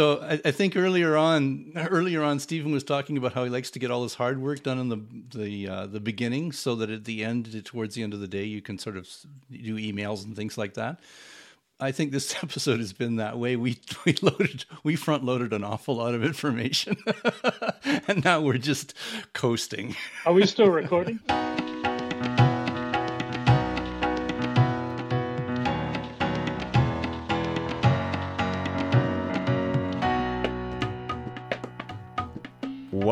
So I, I, think earlier on, earlier on, Stephen was talking about how he likes to get all his hard work done in the the uh, the beginning, so that at the end, towards the end of the day, you can sort of do emails and things like that. I think this episode has been that way. We we loaded we front loaded an awful lot of information, and now we're just coasting. Are we still recording?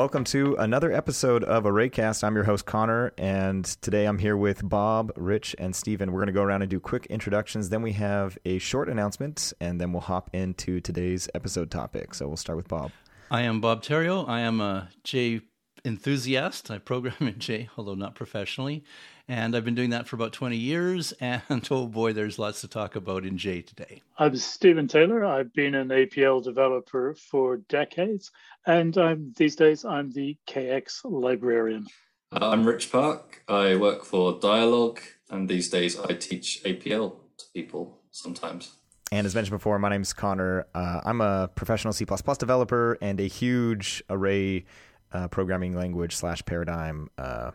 Welcome to another episode of Arraycast. I'm your host Connor, and today I'm here with Bob, Rich, and Stephen. We're going to go around and do quick introductions. Then we have a short announcement, and then we'll hop into today's episode topic. So we'll start with Bob. I am Bob Therriault. I am a J enthusiast. I program in J, although not professionally. And I've been doing that for about 20 years. And oh boy, there's lots to talk about in J today. I'm Stephen Taylor. I've been an APL developer for decades. And I'm these days, I'm the KX librarian. I'm Rich Park. I work for Dyalog. And these days, I teach APL to people sometimes. And as mentioned before, my name is Connor. Uh, I'm a professional C++ developer and a huge array uh, programming language slash paradigm uh,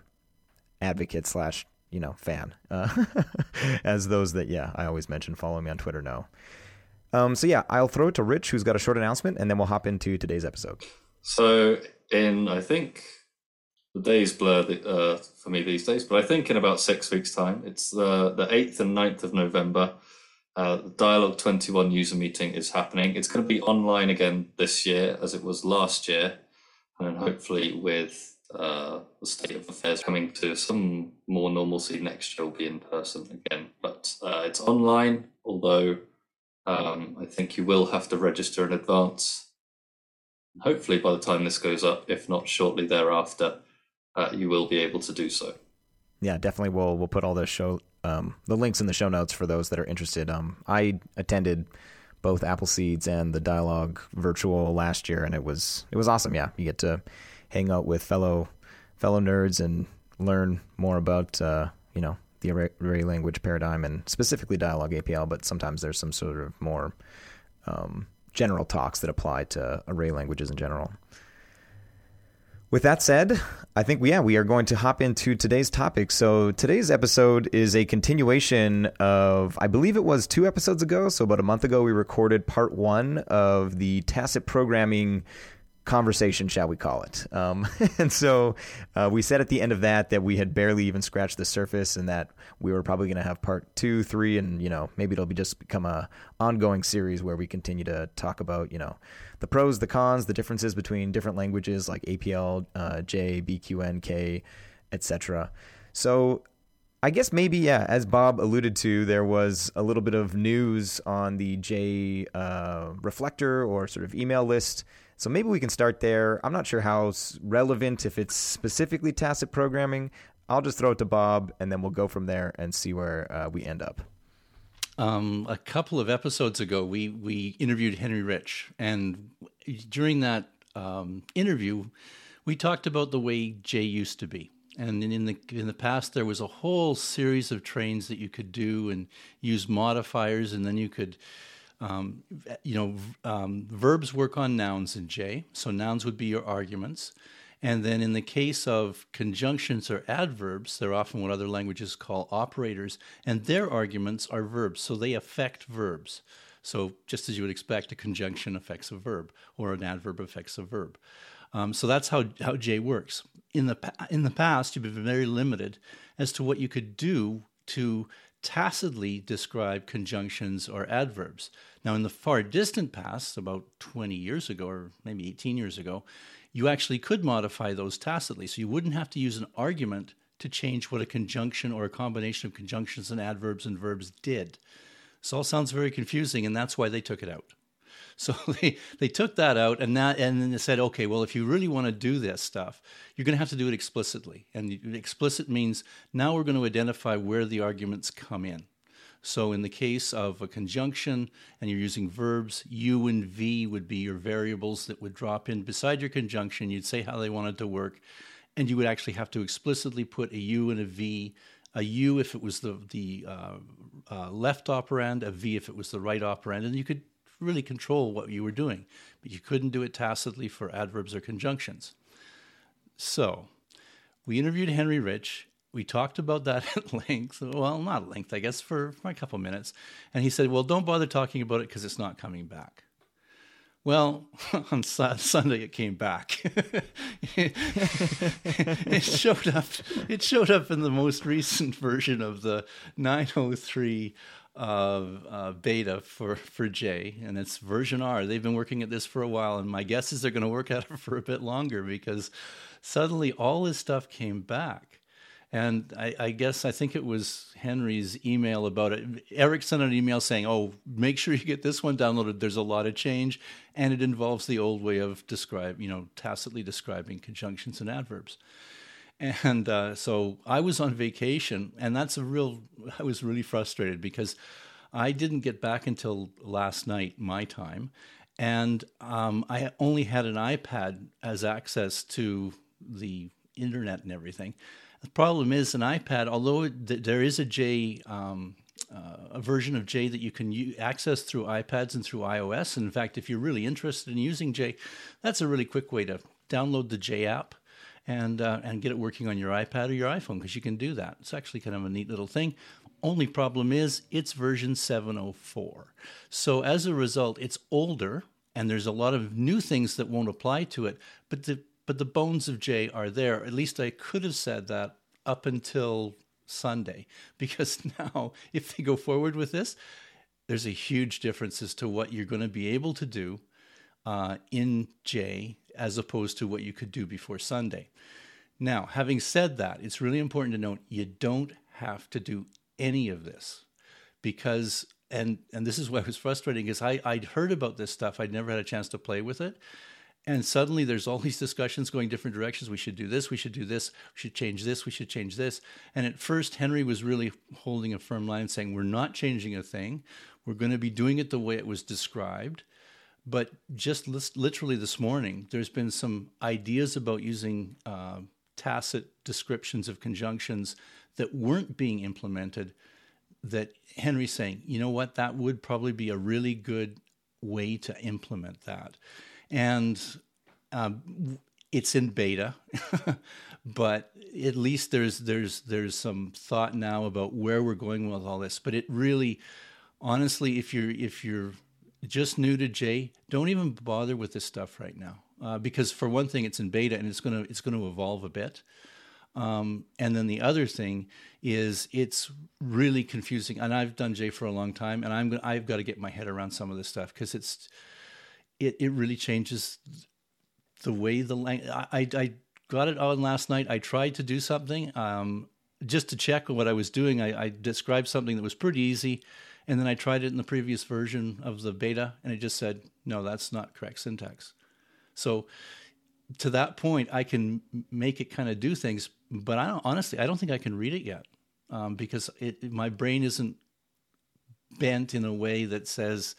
advocate slash you know fan, uh, as those that yeah I always mention follow me on Twitter know. Um, so yeah, I'll throw it to Rich, who's got a short announcement, and then we'll hop into today's episode. So in I think the days blur uh, for me these days, but I think in about six weeks' time, it's the the eighth and 9th of November. Uh, the Dyalog 21 user meeting is happening. It's going to be online again this year, as it was last year and hopefully with uh, the state of affairs coming to some more normalcy next year will be in person again. But uh, it's online, although um, I think you will have to register in advance. Hopefully, by the time this goes up, if not shortly thereafter, uh, you will be able to do so. Yeah, definitely. We'll we'll put all the show um, the links in the show notes for those that are interested. Um, I attended both APL Seeds and the Dyalog Virtual last year, and it was it was awesome. Yeah, you get to hang out with fellow fellow nerds and learn more about uh, you know the array, language paradigm and specifically Dyalog APL. But sometimes there's some sort of more um, general talks that apply to array languages in general. With that said, I think yeah, we are going to hop into today's topic. So today's episode is a continuation of I believe it was two episodes ago, so about a month ago we recorded part 1 of the tacit programming conversation, shall we call it? Um, and so uh, we said at the end of that that we had barely even scratched the surface, and that we were probably going to have part two, three, and you know maybe it'll be just become a ongoing series where we continue to talk about you know the pros, the cons, the differences between different languages like APL, uh, J, BQN, K, etc. So I guess maybe yeah, as Bob alluded to, there was a little bit of news on the J uh, reflector or sort of email list so maybe we can start there. I'm not sure how relevant if it's specifically tacit programming. I'll just throw it to Bob, and then we'll go from there and see where uh, we end up. Um, a couple of episodes ago, we we interviewed Henry Rich, and during that um, interview, we talked about the way J used to be. And in the in the past, there was a whole series of trains that you could do and use modifiers, and then you could um, you know, um, verbs work on nouns in J, so nouns would be your arguments. And then in the case of conjunctions or adverbs, they're often what other languages call operators, and their arguments are verbs, so they affect verbs. So just as you would expect, a conjunction affects a verb, or an adverb affects a verb. Um, so that's how, how J works. In the, in the past, you've been very limited as to what you could do to tacitly describe conjunctions or adverbs. Now, in the far distant past, about 20 years ago or maybe 18 years ago, you actually could modify those tacitly. So you wouldn't have to use an argument to change what a conjunction or a combination of conjunctions and adverbs and verbs did. This all sounds very confusing, and that's why they took it out. So they, they took that out and that and then they said, okay, well, if you really want to do this stuff, you're going to have to do it explicitly. And explicit means now we're going to identify where the arguments come in. So in the case of a conjunction and you're using verbs, U and V would be your variables that would drop in beside your conjunction. You'd say how they wanted to work, and you would actually have to explicitly put a U and a V. A U if it was the the uh, uh, left operand, a V if it was the right operand, and you could really control what you were doing, but you couldn't do it tacitly for adverbs or conjunctions. So we interviewed Henry Rich. We talked about that at length. Well, not at length, I guess, for, for a couple minutes. And he said, Well, don't bother talking about it because it's not coming back. Well, on Sunday it came back. it showed up. It showed up in the most recent version of the 903 uh, uh, beta for for J, and it's version R. They've been working at this for a while, and my guess is they're going to work at it for a bit longer because suddenly all this stuff came back. And I, I, guess I think it was Henry's email about it. Eric sent an email saying, "Oh, make sure you get this one downloaded. There's a lot of change, and it involves the old way of describe, you know, tacitly describing conjunctions and adverbs." And uh, so I was on vacation, and that's a real. I was really frustrated because I didn't get back until last night, my time, and um, I only had an iPad as access to the internet and everything. The problem is an iPad, although there is a J, um, uh, a version of J that you can u- access through iPads and through iOS. And in fact, if you're really interested in using J, that's a really quick way to download the J app and uh, and get it working on your iPad or your iPhone because you can do that. It's actually kind of a neat little thing. Only problem is it's version 704. So as a result, it's older and there's a lot of new things that won't apply to it. But the but the bones of J are there. At least I could have said that up until Sunday, because now if they go forward with this, there's a huge difference as to what you're going to be able to do uh, in J as opposed to what you could do before Sunday. Now, having said that, it's really important to note you don't have to do any of this because and and this is why it was frustrating because I I'd heard about this stuff. I'd never had a chance to play with it. And suddenly there's all these discussions going different directions. We should do this we should do this we should change this we should change this. And at first henry was really holding a firm line saying we're not changing a thing. We're going to be doing it the way it was described but just literally this morning there's been some ideas about using uh, tacit descriptions of conjunctions that weren't being implemented that henry's saying you know what that would probably be a really good way to implement that and um, it's in beta, but at least there's there's there's some thought now about where we're going with all this. But it really, honestly, if you're if you're just new to J, don't even bother with this stuff right now, uh, because for one thing, it's in beta and it's gonna it's gonna evolve a bit. Um, and then the other thing is it's really confusing. And I've done J for a long time, and I'm I've got to get my head around some of this stuff because it's it, it really changes the way the language. I, I got it on last night. I tried to do something um, just to check what I was doing. I, I, described something that was pretty easy, and then I tried it in the previous version of the beta, and it just said, no, that's not correct syntax. So to that point, I can make it kind of do things, but I honestly, I don't think I can read it yet um, because it, my brain isn't bent in a way that says,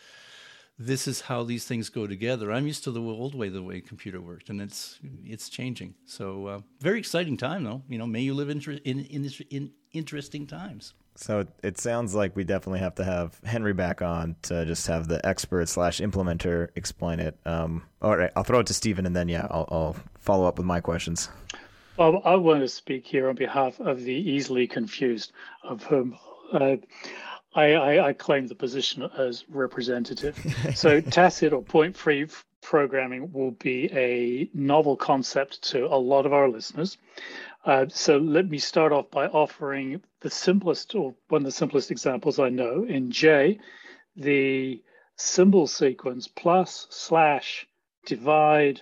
this is how these things go together. I'm used to the old way, the way computer worked, and it's it's changing. So uh, very exciting time, though. You know, may you live in in, in, in interesting times. So it sounds like we definitely have to have Henry back on to just have the expert slash implementer explain it. Um, all right, I'll throw it to Stephen, and then yeah, I'll, I'll follow up with my questions. Well, I want to speak here on behalf of the easily confused, of whom uh, I, I, I, claim the position as representative. so tacit or point-free programming will be a novel concept to a lot of our listeners. Uh, so let me start off by offering the simplest or one of the simplest examples I know. In J, the symbol sequence plus slash divide,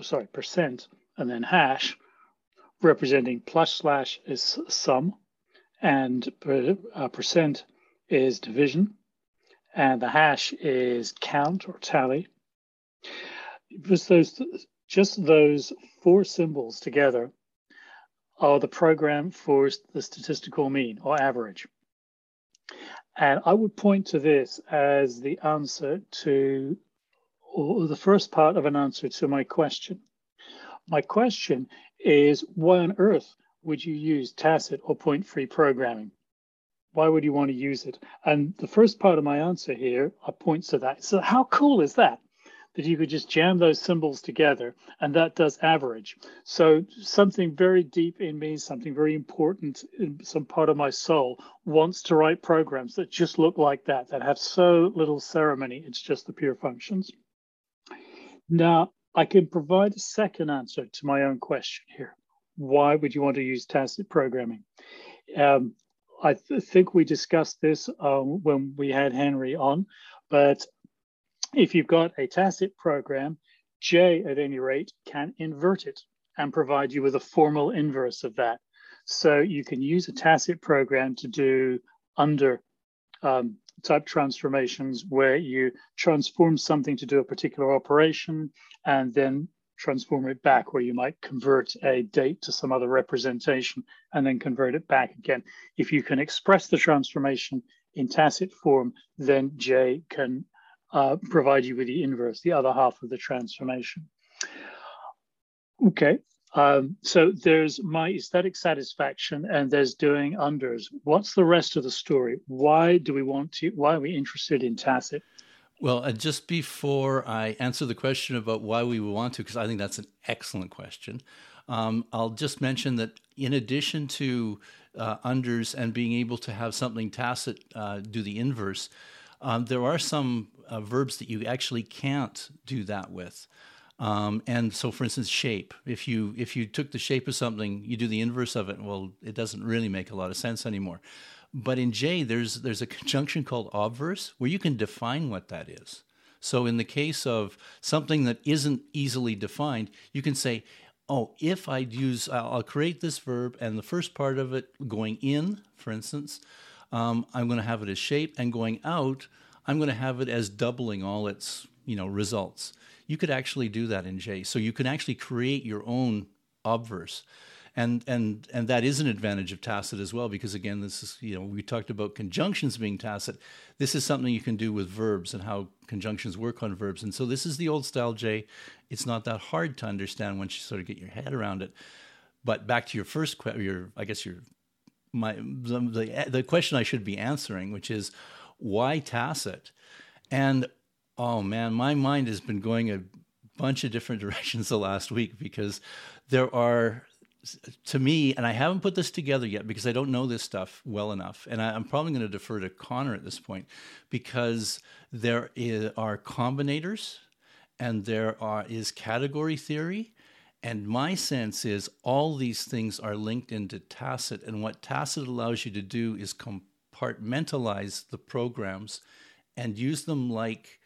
sorry, percent, and then hash, representing plus slash is sum and uh, percent is division, and the hash is count or tally. Just those, just those four symbols together are the program for the statistical mean or average. And I would point to this as the answer to, or the first part of an answer to my question. My question is why on earth would you use tacit or point free programming? Why would you want to use it? And the first part of my answer here points to that. So, how cool is that? That you could just jam those symbols together and that does average. So, something very deep in me, something very important in some part of my soul wants to write programs that just look like that, that have so little ceremony. It's just the pure functions. Now, I can provide a second answer to my own question here. Why would you want to use tacit programming? Um, I th- think we discussed this uh, when we had Henry on, but if you've got a tacit program, J at any rate can invert it and provide you with a formal inverse of that. So you can use a tacit program to do under um, type transformations where you transform something to do a particular operation and then transform it back, where you might convert a date to some other representation and then convert it back again. If you can express the transformation in tacit form, then J can uh, provide you with the inverse, the other half of the transformation. Okay, um, so there's my aesthetic satisfaction and there's doing unders. What's the rest of the story? Why do we want to, why are we interested in tacit? Well, uh, just before I answer the question about why we want to, because I think that's an excellent question, um, I'll just mention that in addition to uh, unders and being able to have something tacit uh, do the inverse, um, there are some uh, verbs that you actually can't do that with. Um, and so, for instance, shape. If you if you took the shape of something, you do the inverse of it. Well, it doesn't really make a lot of sense anymore. But in J, there's there's a conjunction called obverse where you can define what that is. So in the case of something that isn't easily defined, you can say, "Oh, if I use, I'll create this verb, and the first part of it going in, for instance, um, I'm going to have it as shape, and going out, I'm going to have it as doubling all its you know results." you could actually do that in J. So you can actually create your own obverse. And, and and that is an advantage of tacit as well because again this is you know we talked about conjunctions being tacit this is something you can do with verbs and how conjunctions work on verbs and so this is the old style J it's not that hard to understand once you sort of get your head around it but back to your first your I guess your my the, the question I should be answering which is why tacit? And Oh man, my mind has been going a bunch of different directions the last week because there are to me, and I haven't put this together yet because I don't know this stuff well enough, and I, am probably going to defer to Connor at this point because there is, are combinators and there are, is category theory, and my sense is all these things are linked into Tacit, and what Tacit allows you to do is compartmentalize the programs and use them like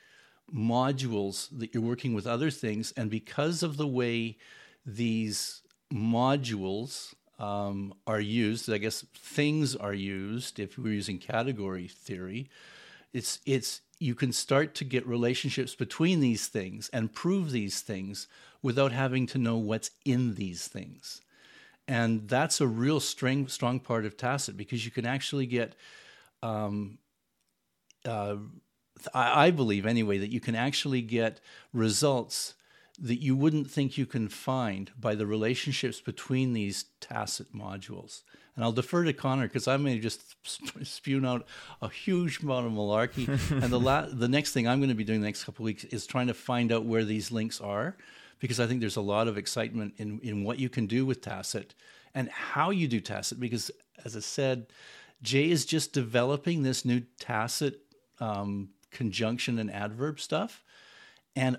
modules that you're working with other things. And because of the way these modules um, are used, I guess things are used, if we're using category theory, it's, it's, you can start to get relationships between these things and prove these things without having to know what's in these things. And that's a real strong, strong part of Tacit because you can actually get um, uh, I believe anyway, that you can actually get results that you wouldn't think you can find by the relationships between these tacit modules. And I'll defer to Connor because I may just spew out a huge amount of malarkey. and the la- the next thing I'm going to be doing the next couple of weeks is trying to find out where these links are, because I think there's a lot of excitement in in what you can do with tacit and how you do tacit. Because as I said, J is just developing this new tacit um, conjunction and adverb stuff. And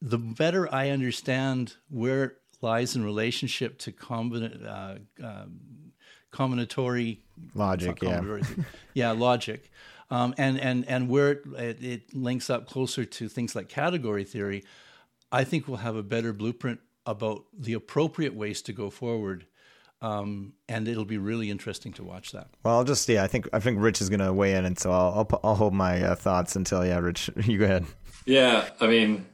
the better I understand where it lies in relationship to combina- uh, um, combinatory logic, yeah, yeah, logic, um, and and and where it, it, it links up closer to things like category theory, I think we'll have a better blueprint about the appropriate ways to go forward um, and it'll be really interesting to watch that. Well, I'll just yeah, I think I think Rich is going to weigh in, and so I'll I'll, I'll hold my uh, thoughts until yeah, Rich, you go ahead. Yeah, I mean,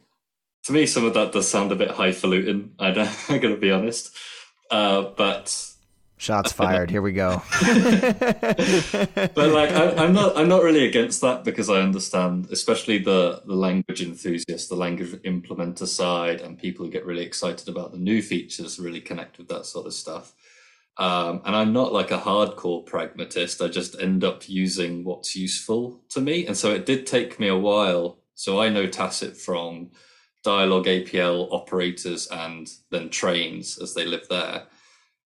to me, some of that does sound a bit highfalutin. I don't, I'm going to be honest, uh, but shots fired. Here we go. but like, I, am not I'm not really against that because I understand, especially the the language enthusiasts, the language implementer side, and people who get really excited about the new features really connect with that sort of stuff. Um, and I'm not like a hardcore pragmatist. I just end up using what's useful to me. And so it did take me a while. So I know Tacit from Dyalog APL operators and then trains as they live there.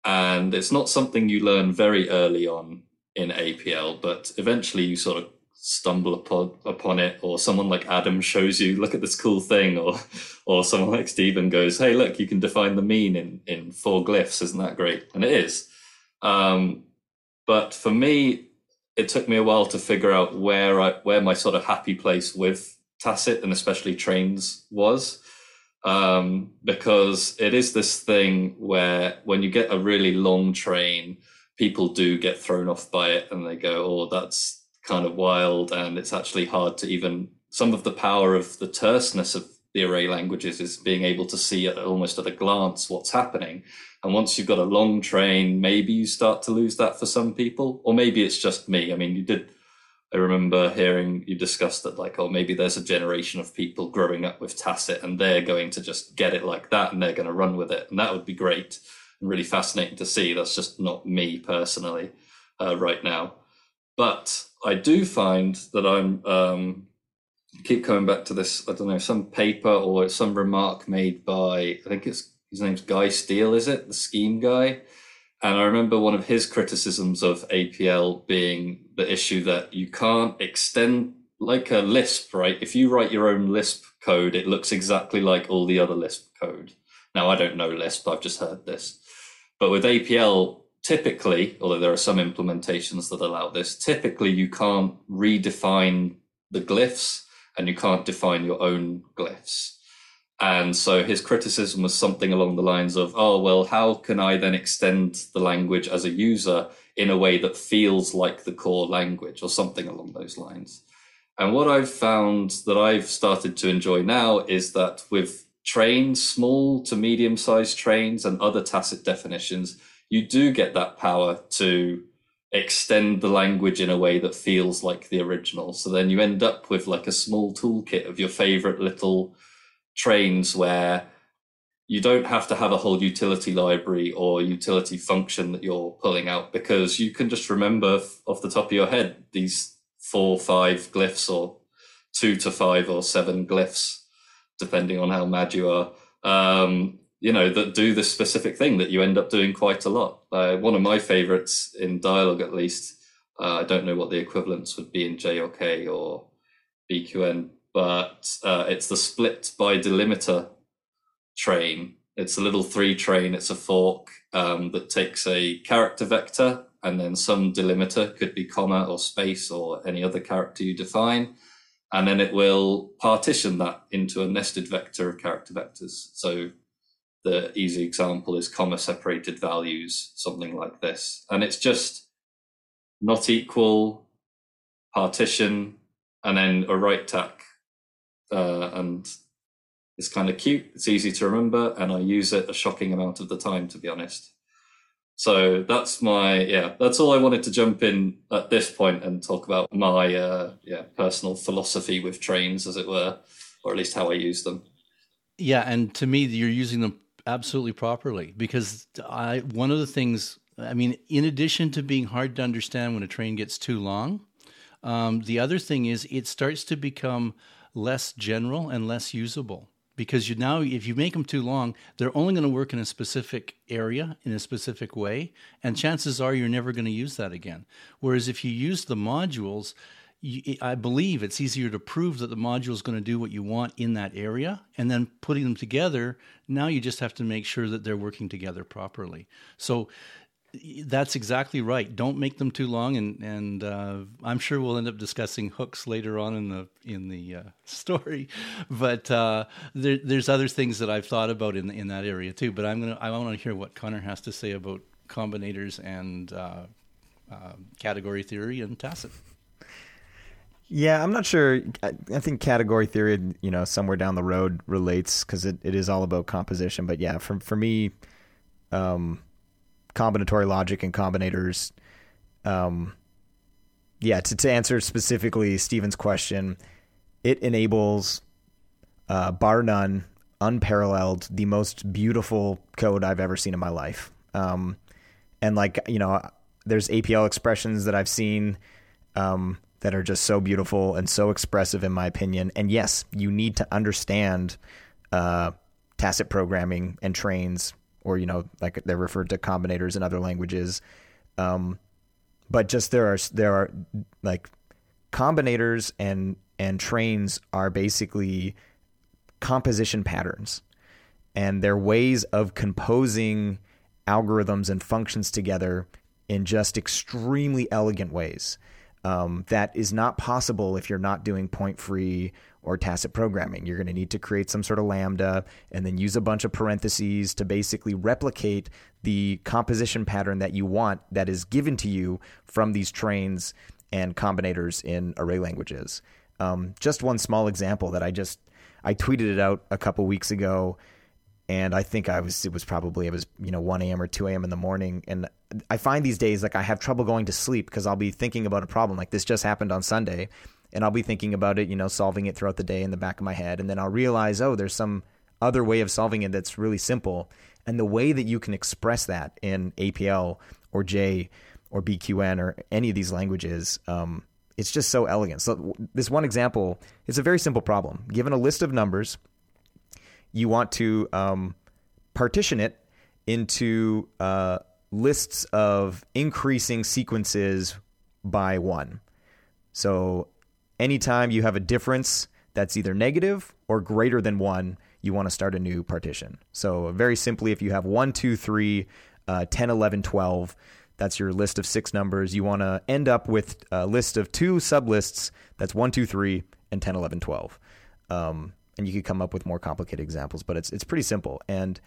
And it's not something you learn very early on in APL, but eventually you sort of stumble upon upon it, or someone like Adam shows you, look at this cool thing, or or someone like Stephen goes, hey, look, you can define the mean in in four glyphs, isn't that great? And it is. Um, but for me, it took me a while to figure out where I where my sort of happy place with Tacit and especially trains was. Um, because it is this thing where when you get a really long train, people do get thrown off by it and they go, oh, that's kind of wild, and it's actually hard to even some of the power of the terseness of the array languages is being able to see at almost at a glance what's happening. And once you've got a long train, maybe you start to lose that for some people, or maybe it's just me. I mean, you did. I remember hearing you discuss that, like, oh, maybe there's a generation of people growing up with Tacit and they're going to just get it like that and they're going to run with it. And that would be great and really fascinating to see. That's just not me personally uh, right now. But I do find that I'm um, keep coming back to this. I don't know some paper or some remark made by I think it's his name's Guy Steele. Is it the scheme guy? And I remember one of his criticisms of APL being the issue that you can't extend like a Lisp, right? If you write your own Lisp code, it looks exactly like all the other Lisp code. Now, I don't know Lisp, I've just heard this. But with APL, typically, although there are some implementations that allow this, typically you can't redefine the glyphs and you can't define your own glyphs. And so his criticism was something along the lines of, oh, well, how can I then extend the language as a user in a way that feels like the core language or something along those lines? And what I've found that I've started to enjoy now is that with trains, small to medium sized trains and other tacit definitions, you do get that power to extend the language in a way that feels like the original. So then you end up with like a small toolkit of your favorite little trains where you don't have to have a whole utility library or utility function that you're pulling out because you can just remember off the top of your head these four, five glyphs or two to five or seven glyphs, depending on how mad you are. Um, you know, that do this specific thing that you end up doing quite a lot. Uh, one of my favorites in Dyalog, at least, uh, I don't know what the equivalents would be in J or K or BQN, but uh, it's the split by delimiter train. It's a little three train. It's a fork um, that takes a character vector and then some delimiter, could be comma or space or any other character you define. And then it will partition that into a nested vector of character vectors. So the easy example is comma separated values, something like this. And it's just not equal, partition, and then a right tack. Uh, and it's kind of cute. It's easy to remember, and I use it a shocking amount of the time, to be honest. So that's my yeah. That's all I wanted to jump in at this point and talk about my uh, yeah personal philosophy with trains, as it were, or at least how I use them. Yeah, and to me, you're using them absolutely properly because I one of the things I mean, in addition to being hard to understand when a train gets too long, um, the other thing is it starts to become less general and less usable because you now if you make them too long they're only going to work in a specific area in a specific way and chances are you're never going to use that again whereas if you use the modules you, I believe it's easier to prove that the module is going to do what you want in that area, and then putting them together. Now you just have to make sure that they're working together properly. So that's exactly right. Don't make them too long, and and uh, I'm sure we'll end up discussing hooks later on in the in the uh, story. But uh, there, there's other things that I've thought about in in that area too. But I'm gonna I want to hear what Connor has to say about combinators and uh, uh, category theory and tacit. Yeah, I'm not sure. I, I, think category theory, you know, somewhere down the road relates because it, it is all about composition. But yeah, for for me, um, combinatory logic and combinators, um, yeah, to, to answer specifically Stephen's question, it enables, uh, bar none, unparalleled, the most beautiful code I've ever seen in my life. Um, and like you know, there's APL expressions that I've seen um, that are just so beautiful and so expressive, in my opinion. And yes, you need to understand uh, tacit programming and trains, or you know, like they're referred to combinators in other languages. Um, but just there are there are like combinators and and trains are basically composition patterns and they're ways of composing algorithms and functions together in just extremely elegant ways. Um, that is not possible if you're not doing point free or tacit programming. You're going to need to create some sort of lambda and then use a bunch of parentheses to basically replicate the composition pattern that you want that is given to you from these trains and combinators in array languages. Um, just one small example that I just I tweeted it out a couple weeks ago, and I think I was it was probably it was you know 1 a.m. or 2 a.m. in the morning, and I find these days like I have trouble going to sleep because I'll be thinking about a problem like this just happened on Sunday, and I'll be thinking about it, you know, solving it throughout the day in the back of my head, and then I'll realize oh there's some other way of solving it that's really simple, and the way that you can express that in APL or J or BQN or any of these languages. Um, it's just so elegant. So this one example is a very simple problem. Given a list of numbers, you want to um, partition it into uh, lists of increasing sequences by one. So anytime you have a difference that's either negative or greater than one, you want to start a new partition. So very simply, if you have 1, 2, 3, uh, 10, 11, 12, that's your list of six numbers. You want to end up with a list of two sublists. That's one, two, three, and 10, 11, 12. Um, and you could come up with more complicated examples, but it's it's pretty simple. And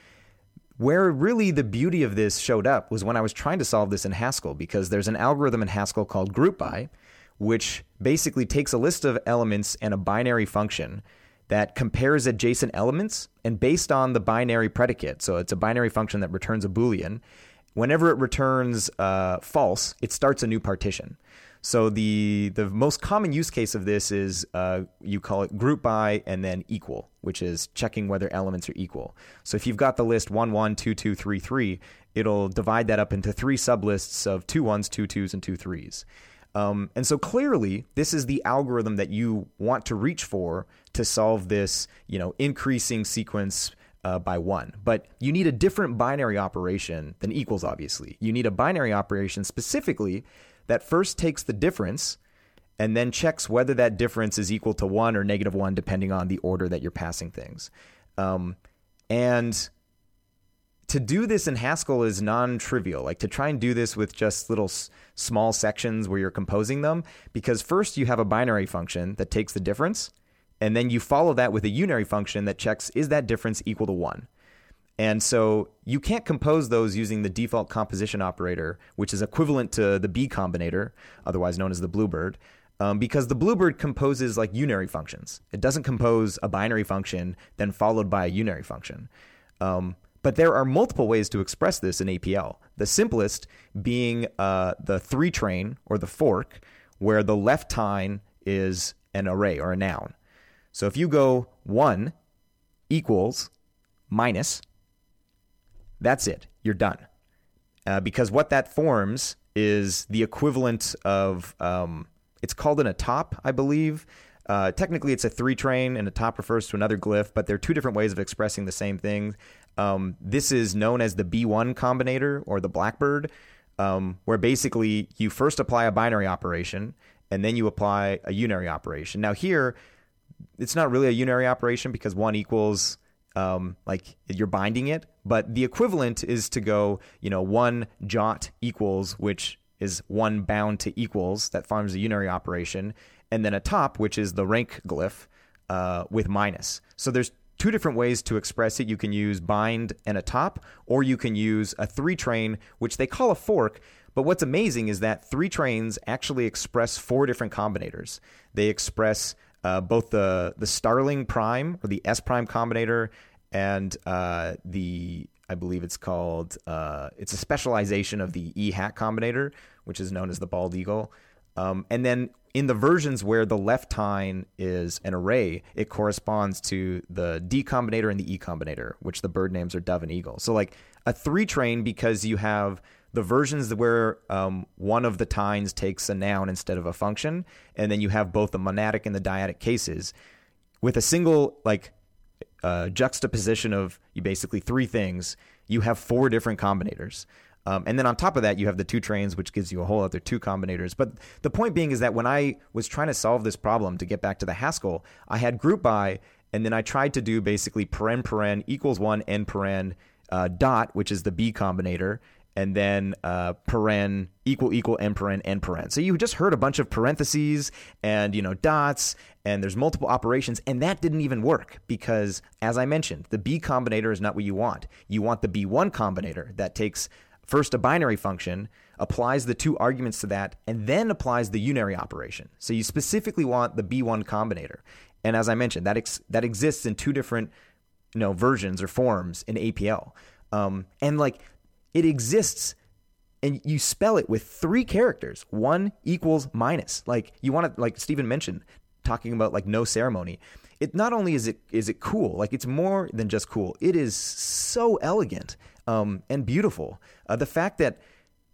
where really the beauty of this showed up was when I was trying to solve this in Haskell, because there's an algorithm in Haskell called group by, which basically takes a list of elements and a binary function that compares adjacent elements and based on the binary predicate. So it's a binary function that returns a Boolean whenever it returns uh, false, it starts a new partition. So the the most common use case of this is uh, you call it group by and then equal, which is checking whether elements are equal. So if you've got the list one one two two three three, it'll divide that up into three sublists of two ones, two twos, and two threes. Um, and so clearly, this is the algorithm that you want to reach for to solve this, you know, increasing sequence uh, by one. But you need a different binary operation than equals, obviously. You need a binary operation specifically that first takes the difference and then checks whether that difference is equal to one or negative one, depending on the order that you're passing things. Um, and to do this in Haskell is non trivial. Like to try and do this with just little s- small sections where you're composing them, because first you have a binary function that takes the difference and then you follow that with a unary function that checks is that difference equal to 1? And so you can't compose those using the default composition operator, which is equivalent to the B combinator, otherwise known as the Bluebird, um, because the Bluebird composes like unary functions. It doesn't compose a binary function then followed by a unary function. Um, but there are multiple ways to express this in APL. The simplest being uh, the three train or the fork, where the left tine is an array or a noun. So if you go 1 equals minus, that's it. You're done. Uh, because what that forms is the equivalent of, um, it's called an atop, I believe. Uh, technically, it's a three train, and atop refers to another glyph, but there are two different ways of expressing the same thing. Um, this is known as the B1 combinator or the Blackbird, um, where basically you first apply a binary operation and then you apply a unary operation. Now, here, it's not really a unary operation because one equals um, like you're binding it, but the equivalent is to go, you know, one jot equals, which is one bound to equals, that forms a unary operation, and then atop, which is the rank glyph uh, with minus. So there's two different ways to express it. You can use bind and atop, or you can use a three train, which they call a fork. But what's amazing is that three trains actually express four different combinators. They express uh, both the the Starling Prime or the S Prime combinator and uh, the I believe it's called uh, it's a specialization of the E hat combinator, which is known as the bald eagle. Um, and then in the versions where the left tine is an array, it corresponds to the D combinator and the E combinator, which the bird names are dove and eagle. So like a three train because you have the versions where um, one of the tines takes a noun instead of a function, and then you have both the monadic and the dyadic cases with a single like uh, juxtaposition of you basically three things. You have four different combinators. Um, and then on top of that, you have the two trains, which gives you a whole other two combinators. But the point being is that when I was trying to solve this problem to get back to the Haskell, I had group by, and then I tried to do basically paren paren equals one n paren uh, dot, which is the B combinator, and then uh, paren equal equal and paren n paren. So you just heard a bunch of parentheses and you know dots, and there's multiple operations, and that didn't even work because, as I mentioned, the B combinator is not what you want. You want the B1 combinator that takes first a binary function, applies the two arguments to that, and then applies the unary operation. So you specifically want the B1 combinator. And as I mentioned, that ex- that exists in two different you know versions or forms in APL. Um, and like it exists and you spell it with three characters. One equals minus. Like you want to like stephen mentioned talking about like no ceremony. It not only is it is it cool like it's more than just cool. It is so elegant um, and beautiful. Uh, the fact that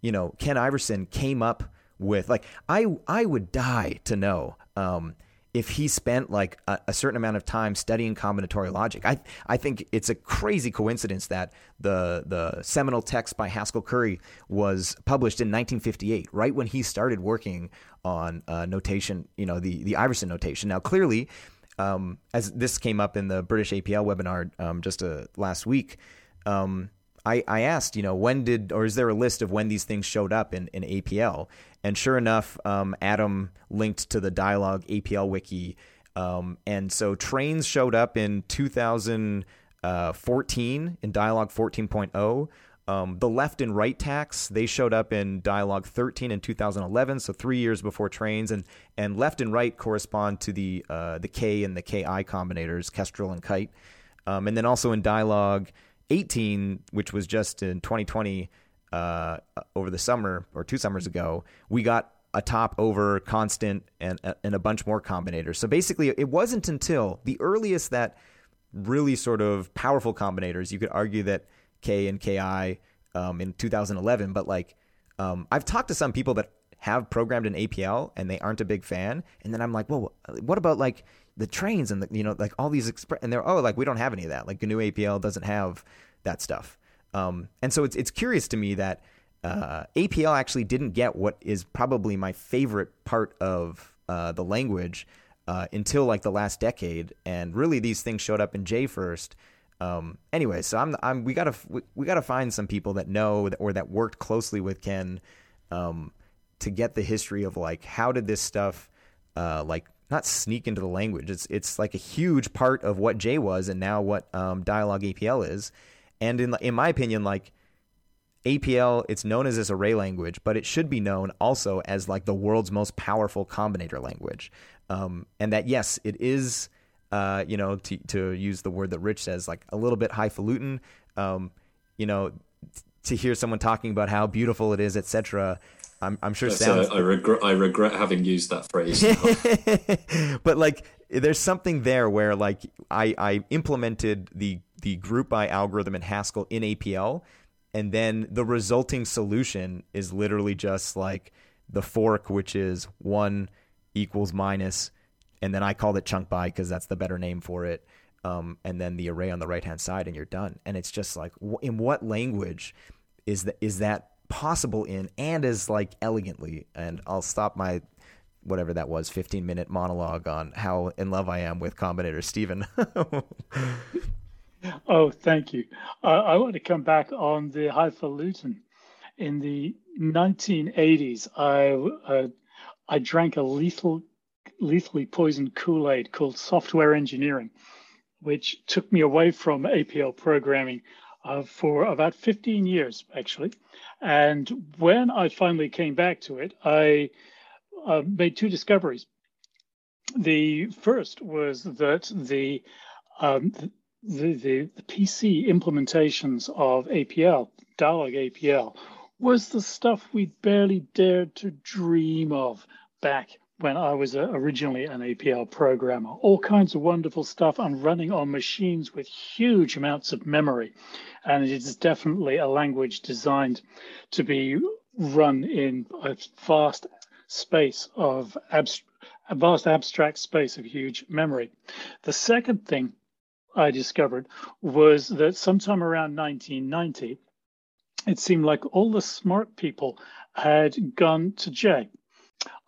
you know ken iverson came up with like i i would die to know um, if he spent like a, a, certain amount of time studying combinatorial logic. I I think it's a crazy coincidence that the the seminal text by Haskell Curry was published in 1958, right when he started working on uh, notation, you know, the the Iverson notation. Now, clearly, um, as this came up in the British APL webinar um, just uh, last week. Um, I, I asked, you know, when did, or is there a list of when these things showed up in, in APL? And sure enough, um, Adam linked to the Dyalog APL wiki. Um, and so trains showed up in 2014 uh, in Dyalog 14.0. Um, the left and right tacks they showed up in Dyalog 13 in 2011, so three years before trains, and and left and right correspond to the uh, the K and the Ki combinators, Kestrel and Kite, um, and then also in Dyalog 18, which was just in 2020 uh, over the summer or two summers ago, we got atop over constant and and a bunch more combinators. So basically, it wasn't until the earliest that really sort of powerful combinators. You could argue that K and Ki um, in 2011, but like um, I've talked to some people that have programmed in APL and they aren't a big fan, and then I'm like, well, what about like the trains and the you know like all these express and they're oh like we don't have any of that. Like GNU APL doesn't have that stuff. Um, and so it's it's curious to me that uh, APL actually didn't get what is probably my favorite part of uh, the language uh, until like the last decade. And really these things showed up in J first. Um, anyway so I'm I'm we gotta we, we gotta find some people that know or that worked closely with Ken um, to get the history of like how did this stuff uh, like not sneak into the language. It's it's like a huge part of what J was and now what um, Dyalog APL is. And in in my opinion, like APL, it's known as this array language, but it should be known also as like the world's most powerful combinator language. Um, and that yes, it is, uh, you know, to to use the word that Rich says, like a little bit highfalutin. Um, you know, t- to hear someone talking about how beautiful it is, etc. I'm, I'm sure sounds. I regret. I regret having used that phrase. but like, there's something there where like I I implemented the the group by algorithm in Haskell in APL, and then the resulting solution is literally just like the fork, which is one equals minus, and then I called it chunk by because that's the better name for it. Um, and then the array on the right hand side, and you're done. And it's just like, in what language is that is that possible in and as like elegantly and I'll stop my whatever that was 15 minute monologue on how in love I am with combinator Stephen. oh, thank you. I want to come back on the highfalutin. In the 1980s, I uh, I drank a lethal, lethally poisoned Kool Aid called software engineering, which took me away from APL programming uh, for about 15 years, actually. And when I finally came back to it, I uh, made two discoveries. The first was that the, um, the, the, the PC implementations of APL, Dyalog APL, was the stuff we barely dared to dream of back when I was uh, originally an APL programmer. All kinds of wonderful stuff and running on machines with huge amounts of memory. And it is definitely a language designed to be run in a vast space of abstract a vast abstract space of huge memory. The second thing I discovered was that sometime around 1990, it seemed like all the smart people had gone to J.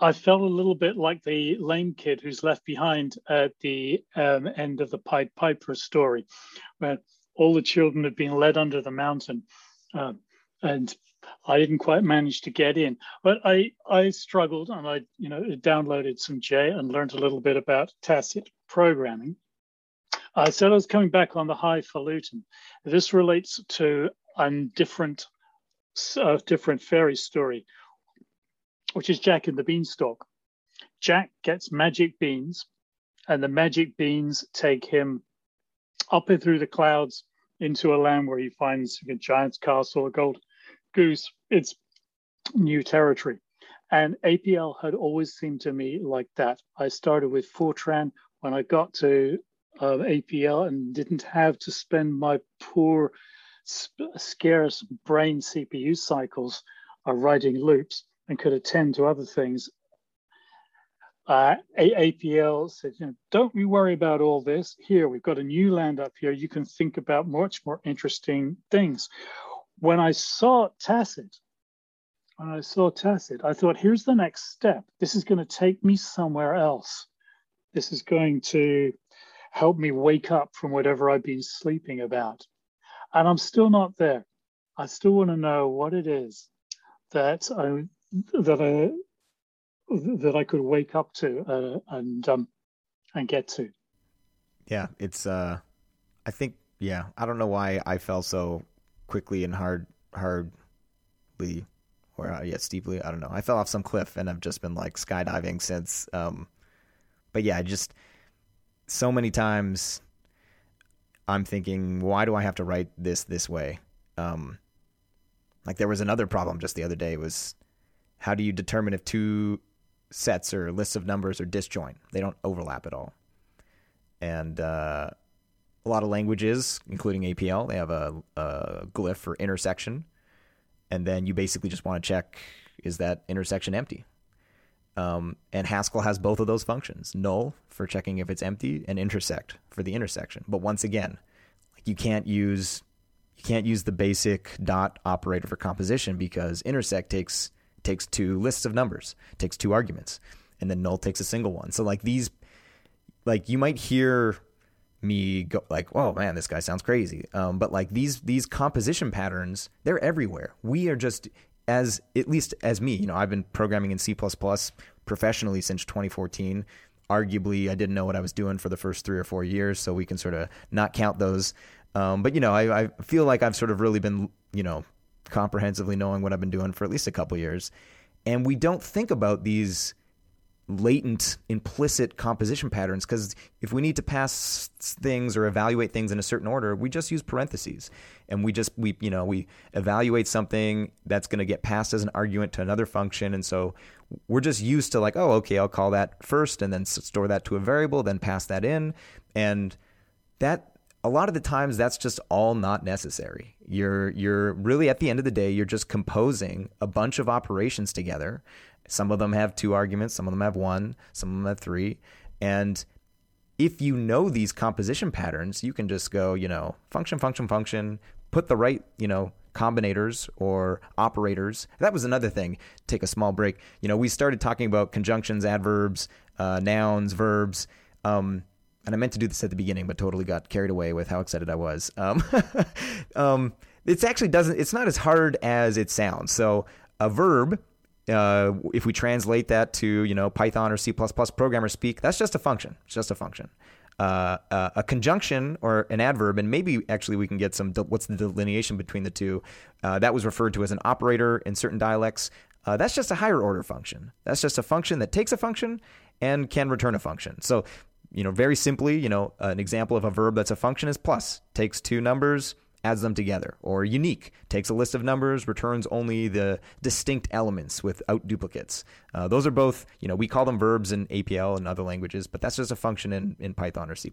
I felt a little bit like the lame kid who's left behind at the um, end of the Pied Piper story, where all the children had been led under the mountain. Uh, and I didn't quite manage to get in, but I I struggled and I you know downloaded some J and learned a little bit about tacit programming. I said I was coming back on the highfalutin. This relates to a different uh, different fairy story, which is Jack and the Beanstalk. Jack gets magic beans, and the magic beans take him up and through the clouds into a land where he finds a giant's castle, a gold goose, it's new territory. And APL had always seemed to me like that. I started with Fortran when I got to uh, APL and didn't have to spend my poor, sp- scarce brain CPU cycles uh, writing loops and could attend to other things. Uh, APL said, you know, don't we worry about all this. Here, we've got a new land up here. You can think about much more interesting things when I saw Tacit, when I saw Tacit, I thought, here's the next step. This is going to take me somewhere else. This is going to help me wake up from whatever I've been sleeping about. And I'm still not there. I still want to know what it is that I that I that I could wake up to uh, and um, and get to. Yeah, it's. uh I think. Yeah, I don't know why I fell so quickly and hard hardly or uh, yeah steeply i don't know i fell off some cliff and i've just been like skydiving since um but yeah just so many times i'm thinking why do i have to write this this way um like there was another problem just the other day was how do you determine if two sets or lists of numbers are disjoint they don't overlap at all and uh a lot of languages, including APL, they have a, a glyph for intersection, and then you basically just want to check is that intersection empty. Um, and Haskell has both of those functions: null for checking if it's empty, and intersect for the intersection. But once again, like you can't use you can't use the basic dot operator for composition because intersect takes takes two lists of numbers, takes two arguments, and then null takes a single one. So like these, like you might hear me go like, oh man, this guy sounds crazy. Um, but like these these composition patterns, they're everywhere. We are just as at least as me, you know, I've been programming in C professionally since 2014. Arguably, I didn't know what I was doing for the first three or four years, so we can sort of not count those. Um, but you know, I, I feel like I've sort of really been, you know, comprehensively knowing what I've been doing for at least a couple years, and we don't think about these latent implicit composition patterns because if we need to pass things or evaluate things in a certain order we just use parentheses. And we just we you know we evaluate something that's going to get passed as an argument to another function. And so we're just used to like oh okay I'll call that first and then store that to a variable then pass that in. And that a lot of the times that's just all not necessary. You're you're really at the end of the day you're just composing a bunch of operations together some of them have two arguments, some of them have one, some of them have three. And if you know these composition patterns, you can just go, you know, function, function, function, put the right, you know, combinators or operators. That was another thing. Take a small break. You know, we started talking about conjunctions, adverbs, uh, nouns, verbs. Um, and I meant to do this at the beginning, but totally got carried away with how excited I was. Um, um, it's actually doesn't. It's not as hard as it sounds. So a verb uh, if we translate that to you know Python or C++ programmer speak, that's just a function. It's just a function. Uh, uh, a conjunction or an adverb, and maybe actually we can get some. What's the delineation between the two? Uh, that was referred to as an operator in certain dialects. Uh, that's just a higher order function. That's just a function that takes a function and can return a function. So, you know, very simply, you know, an example of a verb that's a function is plus. Takes two numbers, adds them together. Or unique takes a list of numbers, returns only the distinct elements without duplicates. Uh, those are both, you know, we call them verbs in APL and other languages, but that's just a function in, in Python or C++.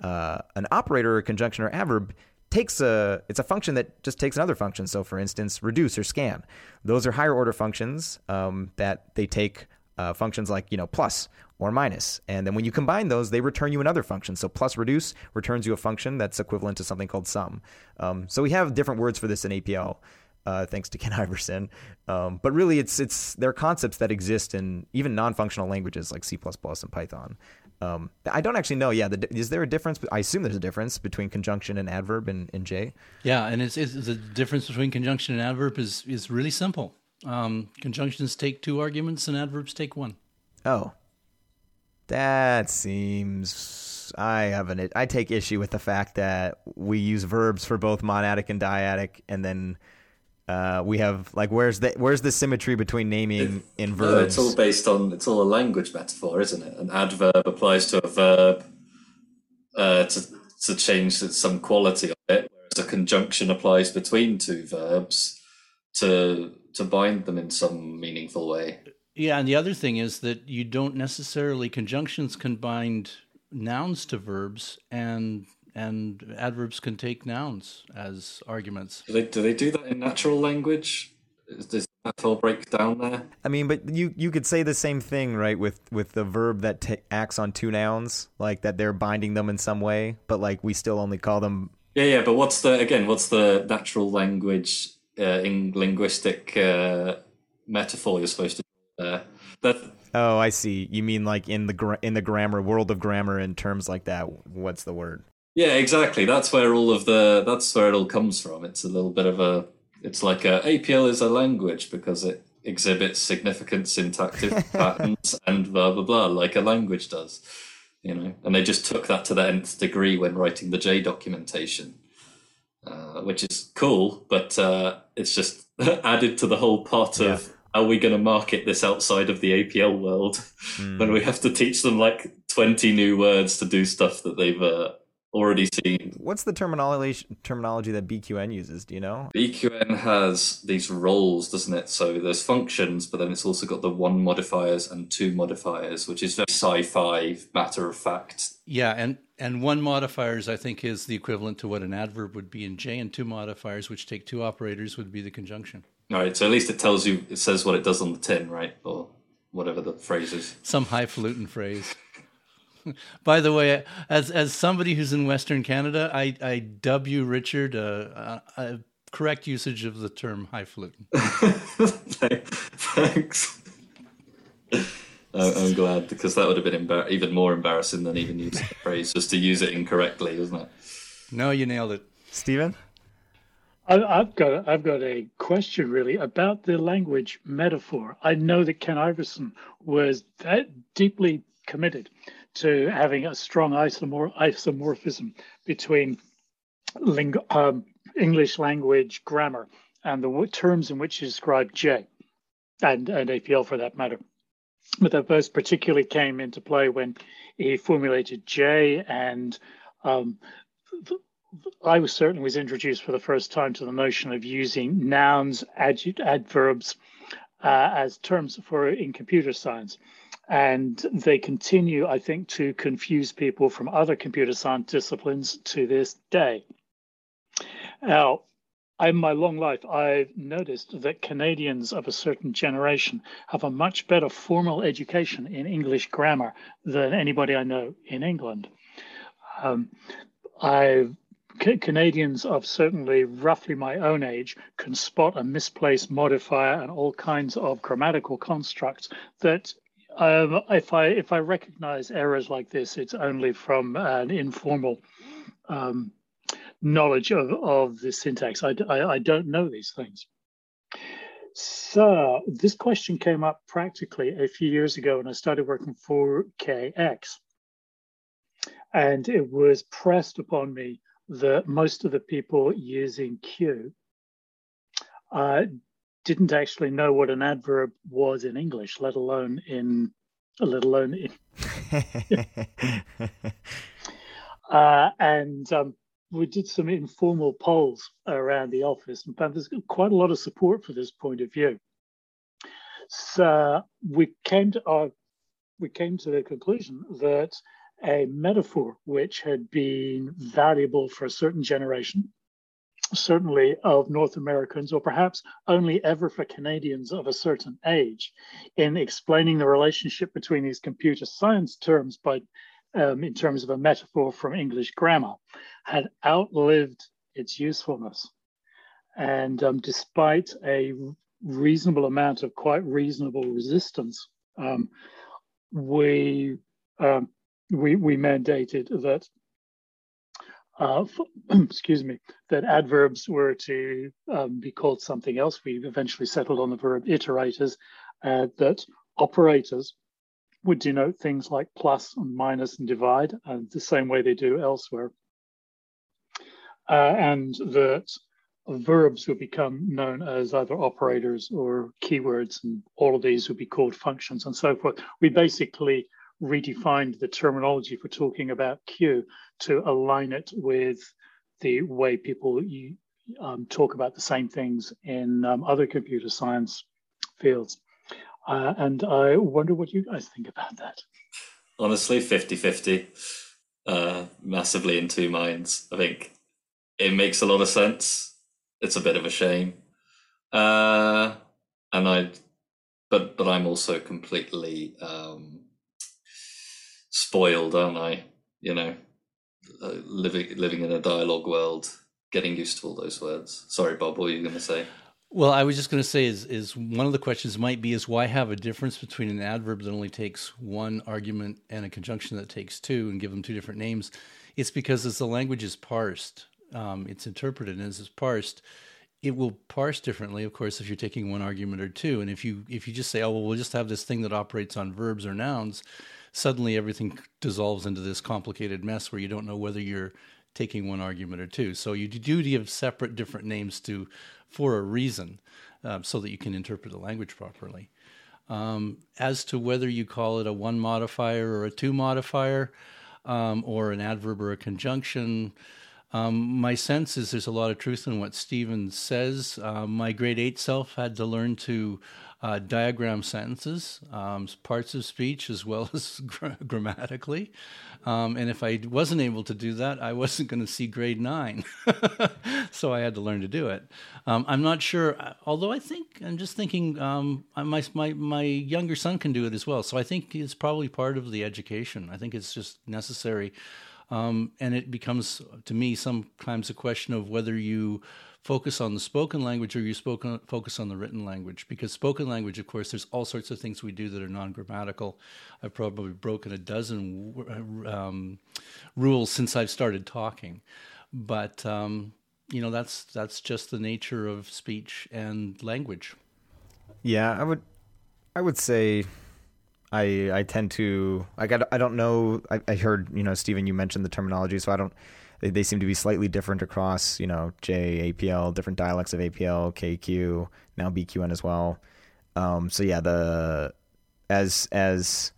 Uh, an operator, a conjunction, or adverb takes a it's a function that just takes another function. So, for instance, reduce or scan. Those are higher order functions um, that they take uh, functions like you know plus or minus, and then when you combine those, they return you another function. So, plus reduce returns you a function that's equivalent to something called sum. Um, so, we have different words for this in APL. Uh, thanks to Ken Iverson, um, but really, it's it's they're concepts that exist in even non-functional languages like C++ and Python. Um, I don't actually know. Yeah, the, is there a difference? I assume there's a difference between conjunction and adverb in, in J. Yeah, and it's, it's the difference between conjunction and adverb is is really simple. Um, conjunctions take two arguments, and adverbs take one. Oh, that seems. I have an. I take issue with the fact that we use verbs for both monadic and dyadic, and then uh, we have like where's the where's the symmetry between naming in verbs? No, it's all based on it's all a language metaphor, isn't it? An adverb applies to a verb uh, to to change some quality of it, whereas a conjunction applies between two verbs to to bind them in some meaningful way. Yeah, and the other thing is that you don't necessarily conjunctions can bind nouns to verbs and and adverbs can take nouns as arguments. Do they do, they do that in natural language? Does that all break down there? I mean, but you you could say the same thing, right? With with the verb that t- acts on two nouns, like that they're binding them in some way, but like we still only call them. Yeah, yeah. But what's the again? What's the natural language uh, in linguistic uh, metaphor you're supposed to? Uh, that Oh, I see. You mean like in the gra- in the grammar world of grammar in terms like that? What's the word? Yeah, exactly. That's where all of the that's where it all comes from. It's a little bit of a it's like a APL is a language because it exhibits significant syntactic patterns and blah blah blah like a language does. You know, and they just took that to the nth degree when writing the J documentation, uh, which is cool, but uh, it's just added to the whole pot of yeah. how are we going to market this outside of the APL world mm. when we have to teach them like twenty new words to do stuff that they've uh, already seen. What's the terminology terminology that BQN uses? Do you know? BQN has these roles, doesn't it? So there's functions, but then it's also got the one modifiers and two modifiers, which is very sci-fi, matter of fact. Yeah, and and one modifiers I think is the equivalent to what an adverb would be in J, and two modifiers, which take two operators, would be the conjunction. All right, so at least it tells you, it says what it does on the tin, right, or whatever the phrase is. Some highfalutin phrase. By the way, as as somebody who's in Western Canada, I, I dub you Richard a, a, a correct usage of the term highfalutin. Thanks. I'm glad because that would have been embar- even more embarrassing than even using the phrase just to use it incorrectly, isn't it? No, you nailed it, Stephen. I've got I've got a question really about the language metaphor. I know that Ken Iverson was that deeply committed to having a strong isomor- isomorphism between ling- um, English language grammar and the w- terms in which you describe J and, and APL for that matter. But that both particularly came into play when he formulated J and um, I was certainly was introduced for the first time to the notion of using nouns, adverbs uh, as terms for in computer science and they continue, I think, to confuse people from other computer science disciplines to this day. Now, in my long life, I've noticed that Canadians of a certain generation have a much better formal education in English grammar than anybody I know in England. Um, I've Canadians of certainly roughly my own age can spot a misplaced modifier and all kinds of grammatical constructs that um, if I if I recognize errors like this, it's only from an informal um, knowledge of, of the syntax. I, I, I don't know these things. So this question came up practically a few years ago when I started working for KX. And it was pressed upon me that most of the people using Q uh, didn't actually know what an adverb was in English, let alone in let alone in. uh, and um, we did some informal polls around the office and found there's quite a lot of support for this point of view. So we came to our we came to the conclusion that a metaphor which had been valuable for a certain generation, certainly of North Americans, or perhaps only ever for Canadians of a certain age, in explaining the relationship between these computer science terms by um, in terms of a metaphor from English grammar, had outlived its usefulness. And um, despite a reasonable amount of quite reasonable resistance, um, we, um, we, we mandated that uh, excuse me, that adverbs were to um, be called something else. We eventually settled on the verb iterators, uh, that operators would denote things like plus and minus and divide, uh, the same way they do elsewhere. Uh, and that verbs would become known as either operators or keywords, and all of these would be called functions and so forth. We basically redefined the terminology for talking about Q to align it with the way people um, talk about the same things in um, other computer science fields. Uh, and I wonder what you guys think about that. Honestly, 50 50, uh, massively in two minds. I think it makes a lot of sense. It's a bit of a shame. Uh, and I, but, but I'm also completely um, spoiled, aren't I? You know, uh, living, living in a Dyalog world, getting used to all those words. Sorry, Bob, what were you going to say? Well, I was just going to say is is one of the questions might be is why have a difference between an adverb that only takes one argument and a conjunction that takes two and give them two different names? It's because as the language is parsed, um, it's interpreted and as it's parsed, it will parse differently, of course, if you're taking one argument or two. And if you if you just say, oh well, we'll just have this thing that operates on verbs or nouns, suddenly everything dissolves into this complicated mess where you don't know whether you're taking one argument or two. So you do give separate different names to for a reason, um, so that you can interpret the language properly. Um, as to whether you call it a one modifier or a two modifier, um, or an adverb or a conjunction, um, my sense is there's a lot of truth in what Stephen says. Uh, my grade eight self had to learn to uh, diagram sentences, um, parts of speech, as well as grammatically. Um, and if I wasn't able to do that, I wasn't going to see grade nine. so I had to learn to do it. Um, I'm not sure, although I think, I'm just thinking, um, my, my, my younger son can do it as well. So I think it's probably part of the education. I think it's just necessary. Um, and it becomes, to me, sometimes a question of whether you focus on the spoken language or you spoken, focus on the written language? Because spoken language of course there's all sorts of things we do that are non-grammatical. I've probably broken a dozen um, rules since i've started talking. But um, you know that's that's just the nature of speech and language. Yeah i would i would say i i tend to like i, I don't know I, I heard you know stephen you mentioned the terminology so i don't they, they seem to be slightly different across, you know, J, APL, different dialects of APL, KQ, now BQN as well. Um, so yeah, the as as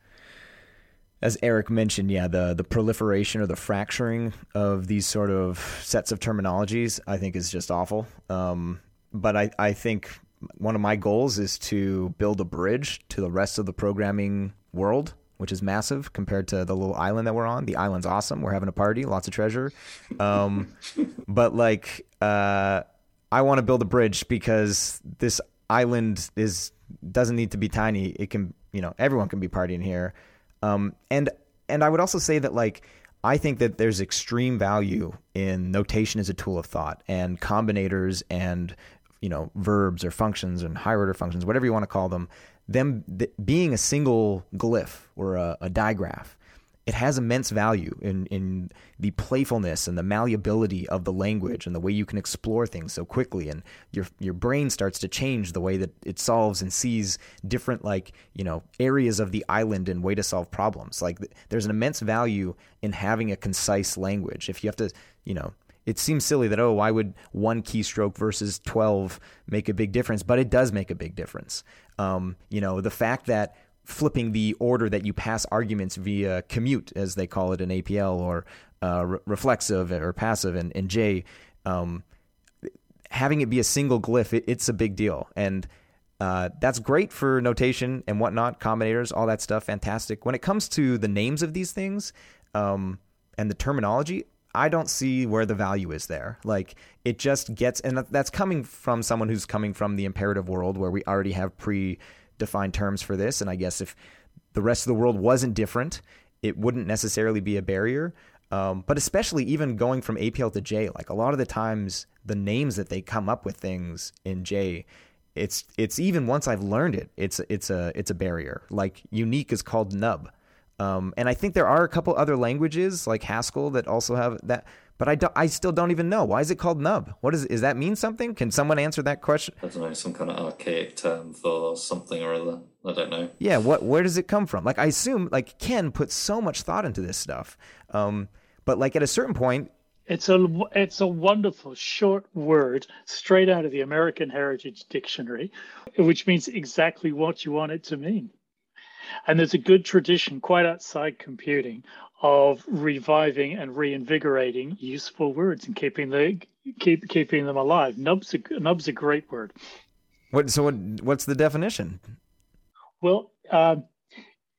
as Eric mentioned, yeah, the the proliferation or the fracturing of these sort of sets of terminologies, I think, is just awful. Um, but I, I think one of my goals is to build a bridge to the rest of the programming world which is massive compared to the little island that we're on. The island's awesome. We're having a party, lots of treasure. Um, but like, uh, I want to build a bridge because this island is doesn't need to be tiny. It can, you know, everyone can be partying here. Um, and and I would also say that like I think that there's extreme value in notation as a tool of thought and combinators and you know verbs or functions and higher order functions, whatever you want to call them them th- being a single glyph or a, a digraph, it has immense value in, in the playfulness and the malleability of the language and the way you can explore things so quickly. And your your brain starts to change the way that it solves and sees different like you know areas of the island and way to solve problems. Like there's an immense value in having a concise language. If you have to you know it seems silly that oh why would one keystroke versus 12 make a big difference? But it does make a big difference um, you know the fact that flipping the order that you pass arguments via commute as they call it in apl or uh, re- reflexive or passive, and, and J, um, having it be a single glyph, it, it's a big deal. And uh, that's great for notation and whatnot, combinators, all that stuff, fantastic. When it comes to the names of these things um, and the terminology, I don't see where the value is there. Like it just gets, and that's coming from someone who's coming from the imperative world where we already have pre-defined terms for this. And I guess if the rest of the world wasn't different, it wouldn't necessarily be a barrier. Um, but especially even going from APL to J, like a lot of the times the names that they come up with things in J, it's it's even once I've learned it, it's it's a it's a barrier. Like unique is called nub, um, and I think there are a couple other languages like Haskell that also have that. But I, do, I still don't even know. Why is it called nub? What is is that mean something? Can someone answer that question? I don't know, some kind of archaic term for something or other. I don't know. Yeah, what where does it come from? Like I assume like Ken put so much thought into this stuff. Um, but like at a certain point, it's a it's a wonderful short word straight out of the American Heritage Dictionary, which means exactly what you want it to mean. And there's a good tradition quite outside computing of reviving and reinvigorating useful words and keeping the keep keeping them alive. Nub's a nub's a great word. What so what what's the definition? Well, um,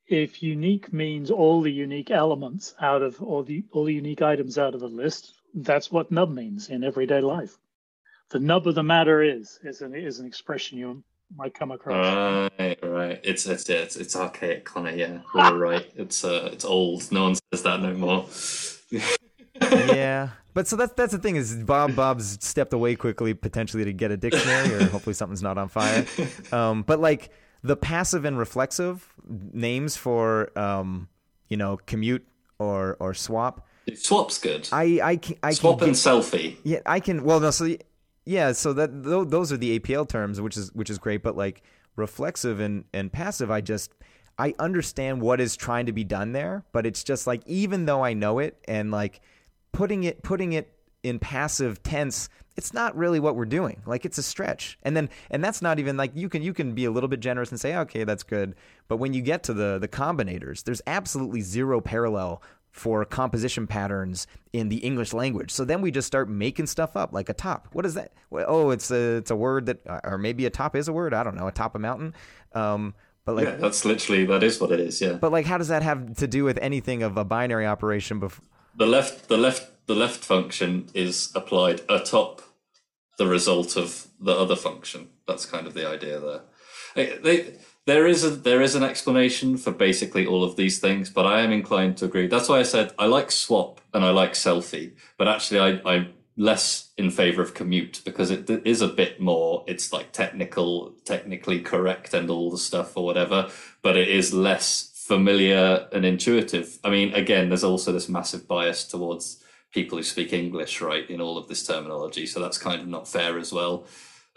if unique means all the unique elements out of all the all the unique items out of the list, that's what nub means in everyday life. The nub of the matter is is an is an expression you might come across. Right, right. It's it's yeah, it's, it's archaic, Connor. Yeah, you're right. It's uh, it's old. No one says that no more. yeah, but so that's that's the thing is Bob Bob's stepped away quickly potentially to get a dictionary or hopefully something's not on fire. Um, but like the passive and reflexive names for um, you know commute or or swap. Swap's good. I I can I swap can and selfie. Yeah, I can. Well, no, so yeah, so that those are the APL terms, which is which is great. But like reflexive and and passive, I just I understand what is trying to be done there, but it's just like even though I know it and like putting it putting it in passive tense it's not really what we're doing. Like it's a stretch. And then and that's not even like you can you can be a little bit generous and say, okay, that's good. But when you get to the the combinators, there's absolutely zero parallel for composition patterns in the English language. So then we just start making stuff up like atop. What is that? Oh, it's a it's a word that or maybe atop is a word. I don't know. Atop a mountain. Um, but like yeah, that's literally that is what it is. Yeah. But like, how does that have to do with anything of a binary operation? Before the left the left the left function is applied atop the result of the other function. That's kind of the idea there. They, there is a there is an explanation for basically all of these things, but I am inclined to agree. That's why I said I like swap and I like selfie, but actually I, I'm less in favor of commute because it is a bit more. It's like technical, technically correct, and all the stuff or whatever, but it is less familiar and intuitive. I mean, again, there's also this massive bias towards people who speak English, right, in all of this terminology. So that's kind of not fair as well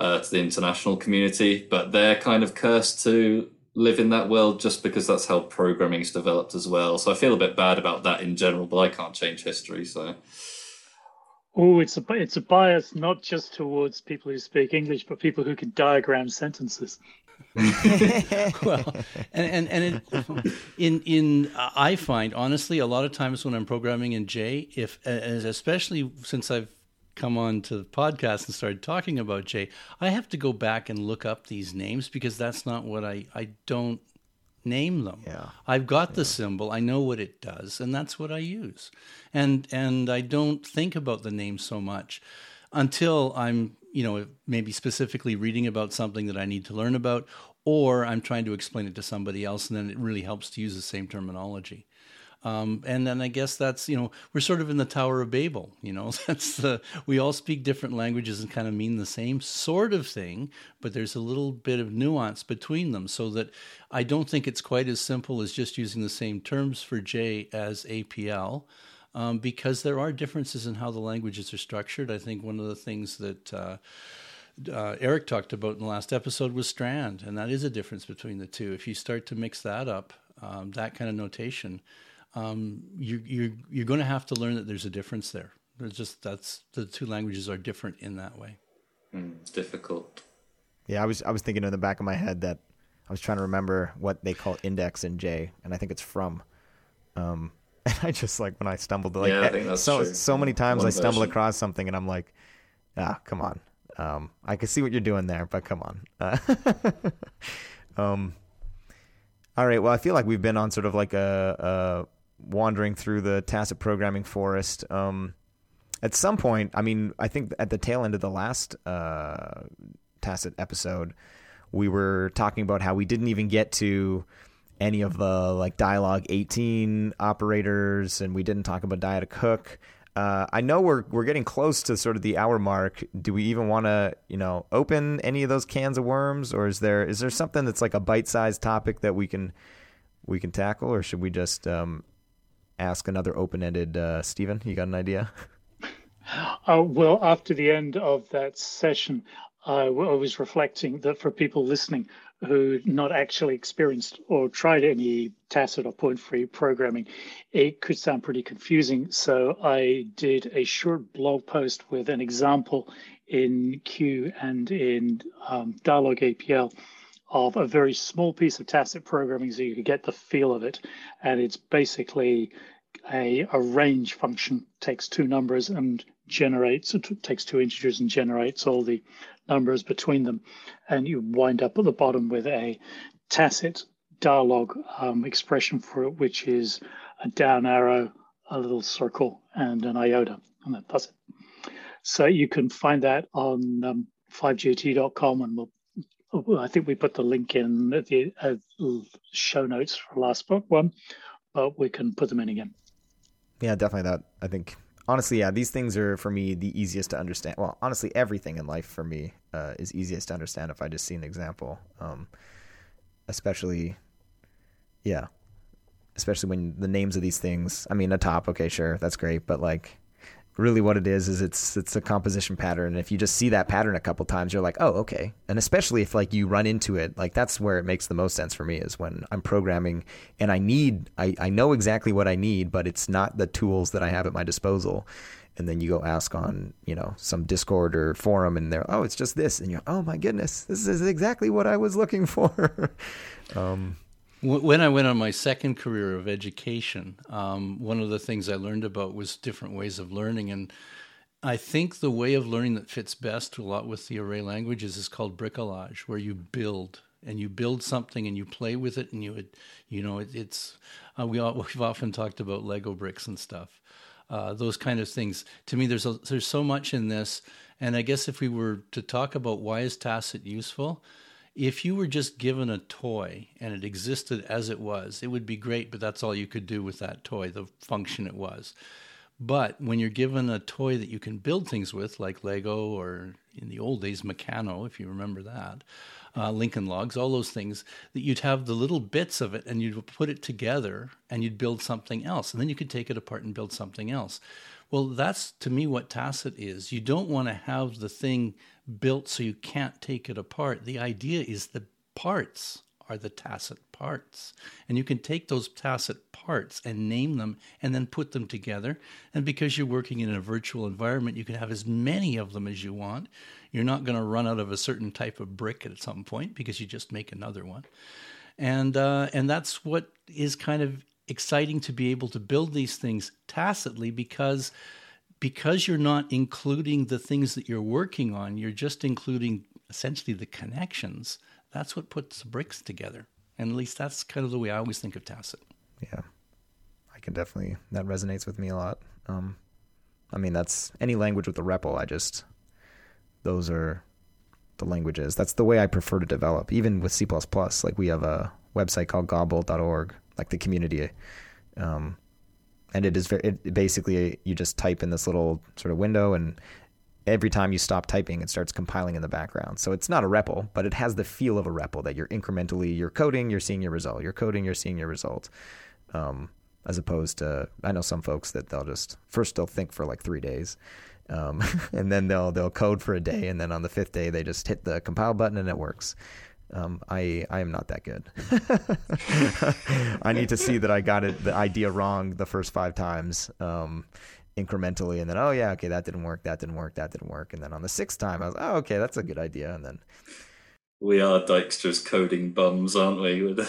uh, to the international community. But they're kind of cursed to live in that world just because that's how programming's developed as well. So I feel a bit bad about that in general, but I can't change history. So. Oh, it's a it's a bias not just towards people who speak English, but people who can diagram sentences. well, and and, and it, in in I find honestly a lot of times when I'm programming in J, if especially since I've come on to the podcast and started talking about J, I have to go back and look up these names because that's not what I I don't name them. Yeah. I've got yeah. the symbol, I know what it does, and that's what I use. And and I don't think about the name so much until I'm you know, maybe specifically reading about something that I need to learn about, or I'm trying to explain it to somebody else, and then it really helps to use the same terminology. Um, and then I guess that's you know we're sort of in the Tower of Babel. You know that's the we all speak different languages and kind of mean the same sort of thing, but there's a little bit of nuance between them. So that I don't think it's quite as simple as just using the same terms for J as APL um, because there are differences in how the languages are structured. I think one of the things that uh, uh, Eric talked about in the last episode was strand, and that is a difference between the two. If you start to mix that up, um, that kind of notation, um, you, you, you're going to have to learn that there's a difference there. There's just that's the two languages are different in that way. Mm, it's difficult. Yeah, I was I was thinking in the back of my head that I was trying to remember what they call index in J, and I think it's from. Um, And I just like when I stumbled like Yeah, I think that's so true. so many times One I stumble version. across something and I'm like, ah, come on. Um, I can see what you're doing there, but come on. Uh, um, all right. Well, I feel like we've been on sort of like a, a wandering through the tacit programming forest. Um, at some point, I mean, I think at the tail end of the last uh, tacit episode, we were talking about how we didn't even get to any of the like Dyalog 18 operators and we didn't talk about diet cook uh, i know we're we're getting close to sort of the hour mark do we even want to you know open any of those cans of worms or is there is there something that's like a bite-sized topic that we can we can tackle or should we just um, ask another open-ended uh, Stephen, you got an idea Uh, well, after the end of that session, I w- I was reflecting that for people listening who not actually experienced or tried any tacit or point-free programming, it could sound pretty confusing. So I did a short blog post with an example in Q and in um, Dyalog APL of a very small piece of tacit programming so you could get the feel of it. And it's basically a, a range function takes two numbers and generates it takes two integers and generates all the numbers between them. And you wind up at the bottom with a tacit Dyalog um, expression for it which is a down arrow a little circle and an iota. And that does it. So you can find that on um, 5jt.com and we'll I think we put the link in the uh, show notes for last book one, but we can put them in again. Yeah, definitely that. I think honestly, yeah, these things are for me the easiest to understand. Well, honestly, everything in life for me uh, is easiest to understand if I just see an example. Um, especially, yeah, especially when the names of these things. I mean, atop, okay, sure, that's great, but like, really, what it is is it's it's a composition pattern. And if you just see that pattern a couple times, you're like, oh, okay. And especially if like you run into it, like that's where it makes the most sense for me is when I'm programming and I need, I I know exactly what I need, but it's not the tools that I have at my disposal and then you go ask on you know some discord or forum and they're oh it's just this and you're oh my goodness this is exactly what i was looking for um, When I went on my second career of education, um, one of the things I learned about was different ways of learning. And I think the way of learning that fits best a lot with the array languages is called bricolage, where you build and you build something and you play with it and you, you know, it, it's, uh, we all, we've often talked about Lego bricks and stuff. Uh, those kind of things. To me, there's a, there's so much in this, and I guess if we were to talk about why is Tacit useful, if you were just given a toy and it existed as it was, it would be great, but that's all you could do with that toy, the function it was. But when you're given a toy that you can build things with, like Lego or in the old days, Meccano, if you remember that, uh, Lincoln Logs, all those things, that you'd have the little bits of it and you'd put it together and you'd build something else. And then you could take it apart and build something else. Well, that's to me what tacit is. You don't want to have the thing built so you can't take it apart. The idea is the parts are the tacit parts. And you can take those tacit parts and name them and then put them together. And because you're working in a virtual environment, you can have as many of them as you want. You're not going to run out of a certain type of brick at some point because you just make another one. And uh, and that's what is kind of exciting to be able to build these things tacitly because because you're not including the things that you're working on, you're just including essentially the connections. That's what puts bricks together. And at least that's kind of the way I always think of tacit. yeah i can definitely that resonates with me a lot um, i mean that's any language with a REPL i just those are the languages that's the way i prefer to develop even with c++ like we have a website called godbolt.org like the community um, and it is very it basically you just type in this little sort of window and every time you stop typing it starts compiling in the background. So it's not a REPL but it has the feel of a REPL that you're incrementally you're coding you're seeing your result. You're coding you're seeing your result. Um, as opposed to I know some folks that they'll just first they'll think for like three days. Um, and then they'll they'll code for a day and then on the fifth day they just hit the compile button and it works um, I I am not that good. I need to see that I got it the idea wrong the first five times um, incrementally, and then oh yeah, okay, that didn't work, that didn't work, that didn't work, and then on the sixth time I was oh okay, that's a good idea, and then We are Dijkstra's coding bums, aren't we?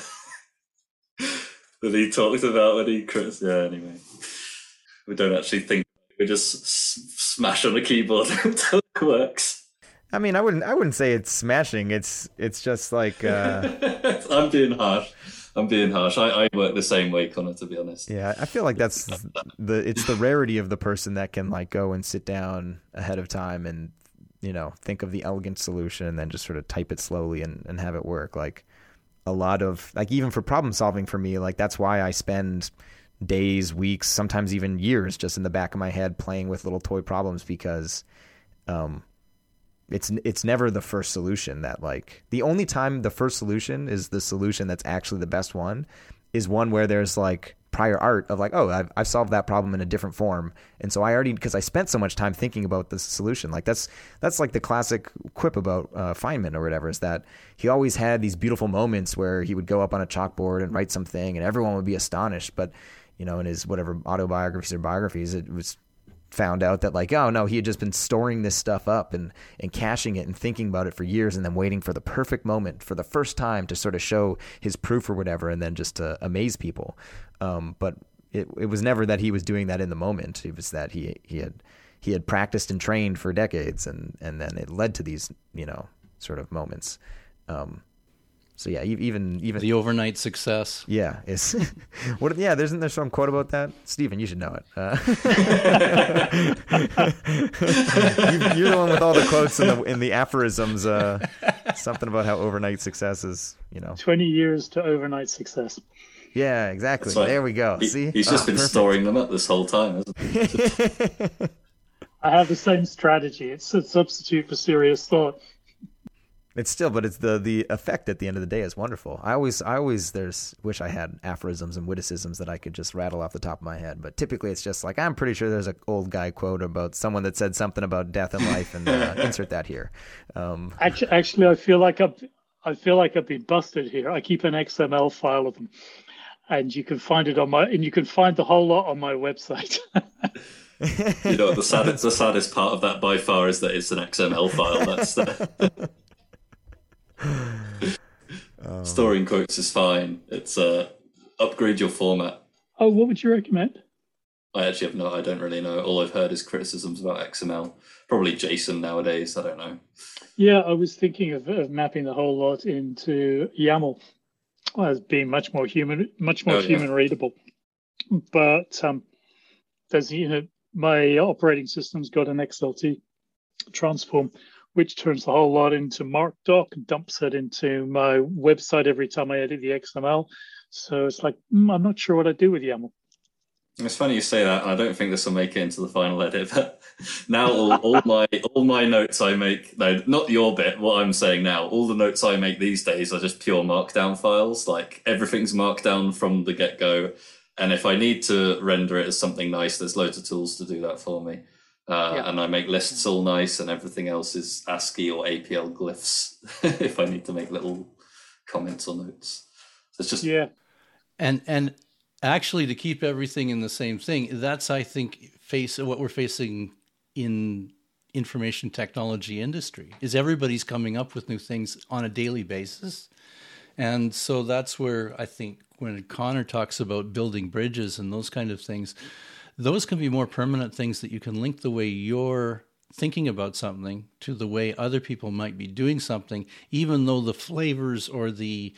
That he talks about when he Chris. Yeah, anyway, we don't actually think we just s- smash on a keyboard until it works. I mean, I wouldn't. I wouldn't say it's smashing. It's it's just like. Uh, I'm being harsh. I'm being harsh. I, I work the same way, Connor. To be honest. Yeah, I feel like that's the. It's the rarity of the person that can like go and sit down ahead of time and you know think of the elegant solution and then just sort of type it slowly and and have it work. Like a lot of like even for problem solving for me, like that's why I spend days, weeks, sometimes even years just in the back of my head playing with little toy problems because um it's it's never the first solution that like the only time the first solution is the solution that's actually the best one is one where there's like prior art of like oh I've, I've solved that problem in a different form. And so i already because i spent so much time thinking about the solution. Like that's that's like the classic quip about uh, feynman or whatever is that he always had these beautiful moments where he would go up on a chalkboard and write something and everyone would be astonished. But you know in his whatever autobiographies or biographies it was found out that like oh no he had just been storing this stuff up and and caching it and thinking about it for years and then waiting for the perfect moment for the first time to sort of show his proof or whatever and then just to amaze people. Um, but it it was never that he was doing that in the moment. It was that he he had he had practiced and trained for decades and and then it led to these you know sort of moments. Um, so yeah, even even the overnight success. Yeah, is what? Yeah, there's there some quote about that, Stephen. You should know it. Uh, you, are the one with all the quotes in the in the aphorisms. Uh, something about how overnight success is, you know, twenty years to overnight success. Yeah, exactly. Right. There we go. He, See, he's just oh, been perfect. storing them up this whole time. I have the same strategy. It's a substitute for serious thought. It's still, but it's the the effect at the end of the day is wonderful. I always, I always, there's wish I had aphorisms and witticisms that I could just rattle off the top of my head. But typically, it's just like I'm pretty sure there's an old guy quote about someone that said something about death and life, and uh, insert that here. Um, actually, actually, I feel like I've, I feel like I've been busted here. I keep an XML file of them, and you can find it on my, and you can find the whole lot on my website. you know, the saddest, the saddest part of that by far is that it's an XML file. That's the. Um, Storing quotes is fine. It's uh, upgrade your format. Oh, what would you recommend? I actually have no. I don't really know. All I've heard is criticisms about XML. Probably JSON nowadays. I don't know. Yeah, I was thinking of, of mapping the whole lot into YAML as being much more human, much more oh, human yeah. readable. But um, there's you know my operating system's got an XLT transform, which turns the whole lot into markdoc and dumps it into my website every time I edit the XML. So it's like, mm, I'm not sure what I do with YAML. It's funny you say that, I don't think this will make it into the final edit. But now all, all my all my notes I make, no, not your bit. What I'm saying now, all the notes I make these days are just pure Markdown files. Like everything's Markdown from the get go. And if I need to render it as something nice, there's loads of tools to do that for me. Uh, yeah. And I make lists all nice, and everything else is ASCII or APL glyphs if I need to make little comments or notes. So it's just yeah. And and actually, to keep everything in the same thing, that's I think face what we're facing in information technology industry is everybody's coming up with new things on a daily basis. And so that's where I think when Connor talks about building bridges and those kind of things, those can be more permanent things that you can link the way you're thinking about something to the way other people might be doing something, even though the flavors or the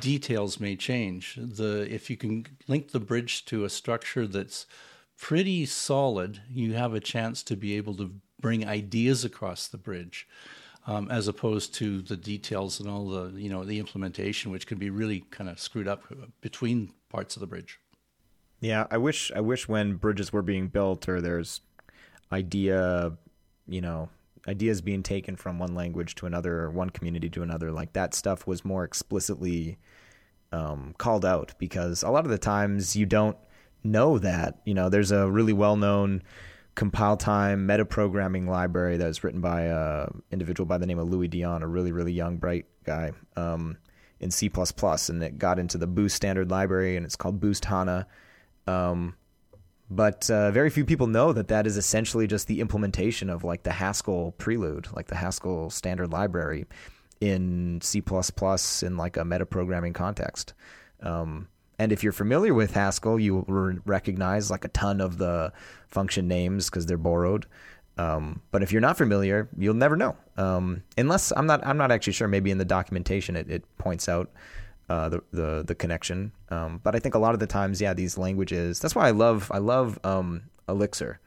details may change. The if you can link the bridge to a structure that's pretty solid, you have a chance to be able to bring ideas across the bridge. Um, as opposed to the details and all the you know the implementation, which can be really kind of screwed up between parts of the bridge. Yeah, I wish I wish when bridges were being built or there's idea, you know, ideas being taken from one language to another or one community to another, like that stuff was more explicitly um, called out because a lot of the times you don't know that. You know, there's a really well known compile time metaprogramming library that was written by a individual by the name of Louis Dionne, a really, really young, bright guy. Um, in C++, and it got into the Boost standard library, and it's called Boost HANA um, but uh, very few people know that that is essentially just the implementation of like the Haskell prelude, like the Haskell standard library in C++ in like a metaprogramming context. Um, and if you're familiar with Haskell, you will recognize like a ton of the function names because they're borrowed. Um, but if you're not familiar, you'll never know. Um, unless I'm not, I'm not actually sure. Maybe in the documentation it, it points out uh, the, the the connection. Um, but I think a lot of the times, yeah, these languages. That's why I love I love um, Elixir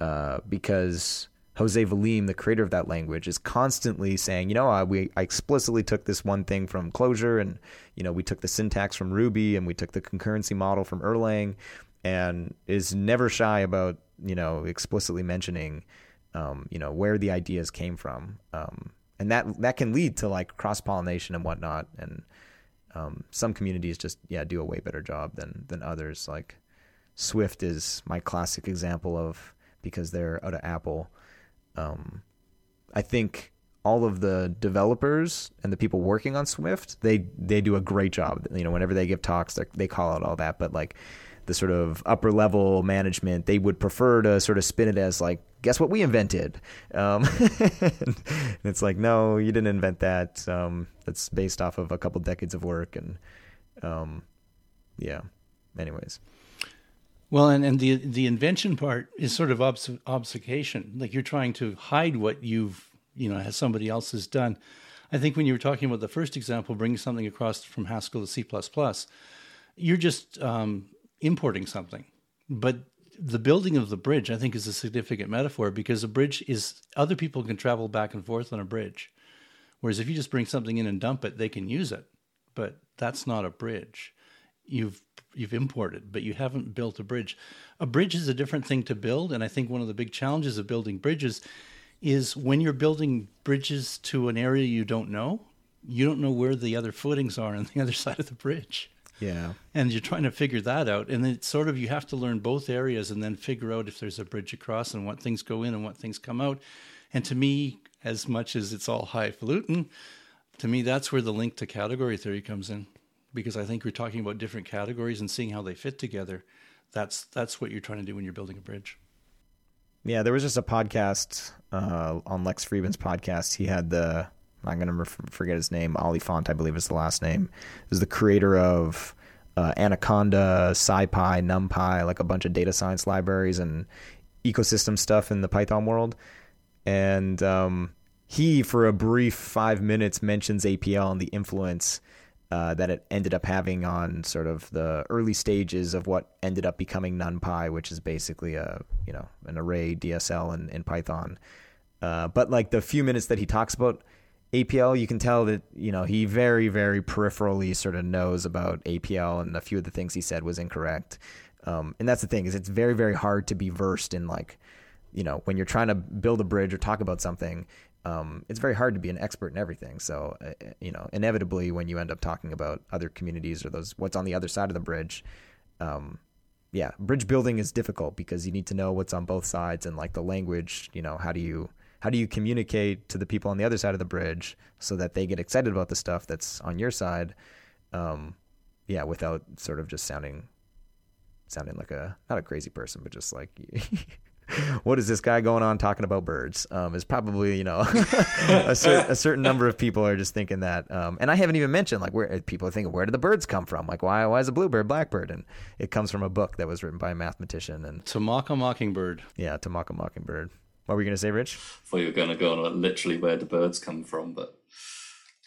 uh, because Jose Valim, the creator of that language, is constantly saying, you know, I, we I explicitly took this one thing from Clojure, and you know, we took the syntax from Ruby, and we took the concurrency model from Erlang, and is never shy about you know explicitly mentioning, um, you know, where the ideas came from, um, and that that can lead to like cross pollination and whatnot, and um, some communities just yeah do a way better job than than others. Like Swift is my classic example of because they're out of Apple. Um, I think all of the developers and the people working on Swift they they do a great job. You know, whenever they give talks, they call out all that, but like the sort of upper level management, they would prefer to sort of spin it as like, guess what we invented? Um, and it's like, no, you didn't invent that. Um, that's based off of a couple decades of work, and um, yeah. Anyways. Well, and, and the the invention part is sort of obs- obfuscation. Like you're trying to hide what you've you know has somebody else has done. I think when you were talking about the first example, bringing something across from Haskell to C++, you're just um, importing something. But the building of the bridge, I think, is a significant metaphor because a bridge is other people can travel back and forth on a bridge. Whereas if you just bring something in and dump it, they can use it. But that's not a bridge. You've you've imported, but you haven't built a bridge. A bridge is a different thing to build, and I think one of the big challenges of building bridges is when you're building bridges to an area you don't know, you don't know where the other footings are on the other side of the bridge. Yeah. And you're trying to figure that out. And it's sort of you have to learn both areas and then figure out if there's a bridge across and what things go in and what things come out. And to me, as much as it's all highfalutin, to me, that's where the link to category theory comes in. Because I think we're talking about different categories and seeing how they fit together. That's that's what you're trying to do when you're building a bridge. Yeah, there was just a podcast uh, on Lex Fridman's podcast. He had the I'm going to forget his name. Oliphant, I believe is the last name. Is the creator of uh, Anaconda, SciPy, NumPy, like a bunch of data science libraries and ecosystem stuff in the Python world. And um, he, for a brief five minutes, mentions APL and the influence uh, that it ended up having on sort of the early stages of what ended up becoming NumPy, which is basically a you know an array DSL in, in Python. Uh, but like the few minutes that he talks about APL, you can tell that you know he very, very peripherally sort of knows about APL, and a few of the things he said was incorrect. Um, and that's the thing is it's very, very hard to be versed in like, you know, when you're trying to build a bridge or talk about something. Um, it's very hard to be an expert in everything. So, uh, uh, you know, inevitably, when you end up talking about other communities or those what's on the other side of the bridge, um, yeah, bridge building is difficult because you need to know what's on both sides and like the language. You know, how do you how do you communicate to the people on the other side of the bridge so that they get excited about the stuff that's on your side um, yeah without sort of just sounding sounding like a not a crazy person but just like what is this guy going on talking about birds? Um, is probably you know a, cer- a, certain number of people are just thinking that um, and i haven't even mentioned like where people are thinking where do the birds come from? Like why why is a bluebird blackbird? And it comes from a book that was written by a mathematician and to mock a mockingbird. Yeah to mock a mockingbird what were you going to say, Rich? Thought you were going to go on literally where the birds come from, but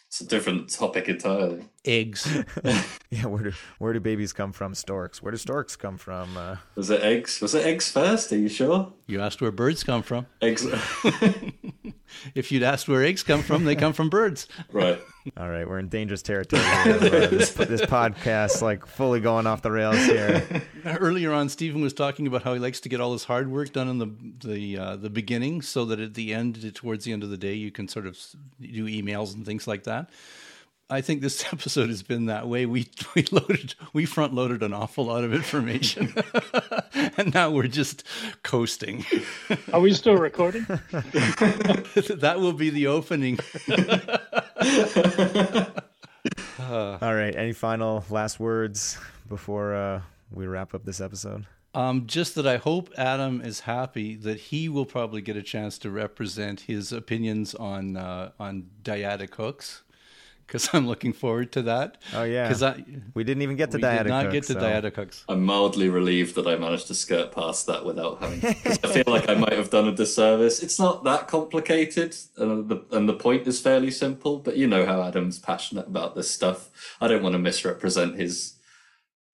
it's a different topic entirely. Eggs. yeah, where do where do babies come from? Storks. Where do storks come from? Uh... Was it eggs? Was it eggs first? Are you sure? You asked where birds come from. Eggs. if you'd asked where eggs come from, they come from birds. Right. All right, we're in dangerous territory. uh, this, this podcast, like fully going off the rails here. Earlier on, Stephen was talking about how he likes to get all his hard work done in the the uh, the beginning, so that at the end, towards the end of the day, you can sort of do emails and things like that. I think this episode has been that way. We we loaded we front loaded an awful lot of information, and now we're just coasting. Are we still recording? that will be the opening. uh, All right. Any final last words before uh, we wrap up this episode? Um, just that I hope Adam is happy that he will probably get a chance to represent his opinions on uh, on dyadic hooks because I'm looking forward to that. Oh yeah, because we didn't even get to we Dieta did not Cook, get to so. dyadic hooks. I'm mildly relieved that I managed to skirt past that without having. Cause I feel like I might have done a disservice. It's not that complicated, and the and the point is fairly simple. But you know how Adam's passionate about this stuff. I don't want to misrepresent his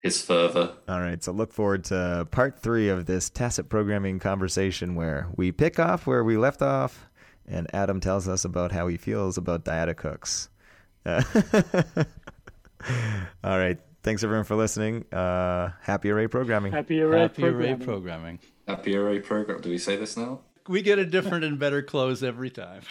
his fervor. All right, so look forward to part three of this tacit programming conversation where we pick off where we left off, and Adam tells us about how he feels about dyadic hooks. Uh, all right, thanks everyone for listening. Uh, happy array programming. Happy array Happy array programming. programming. Happy array program. Do we say this now? We get a different and better close every time.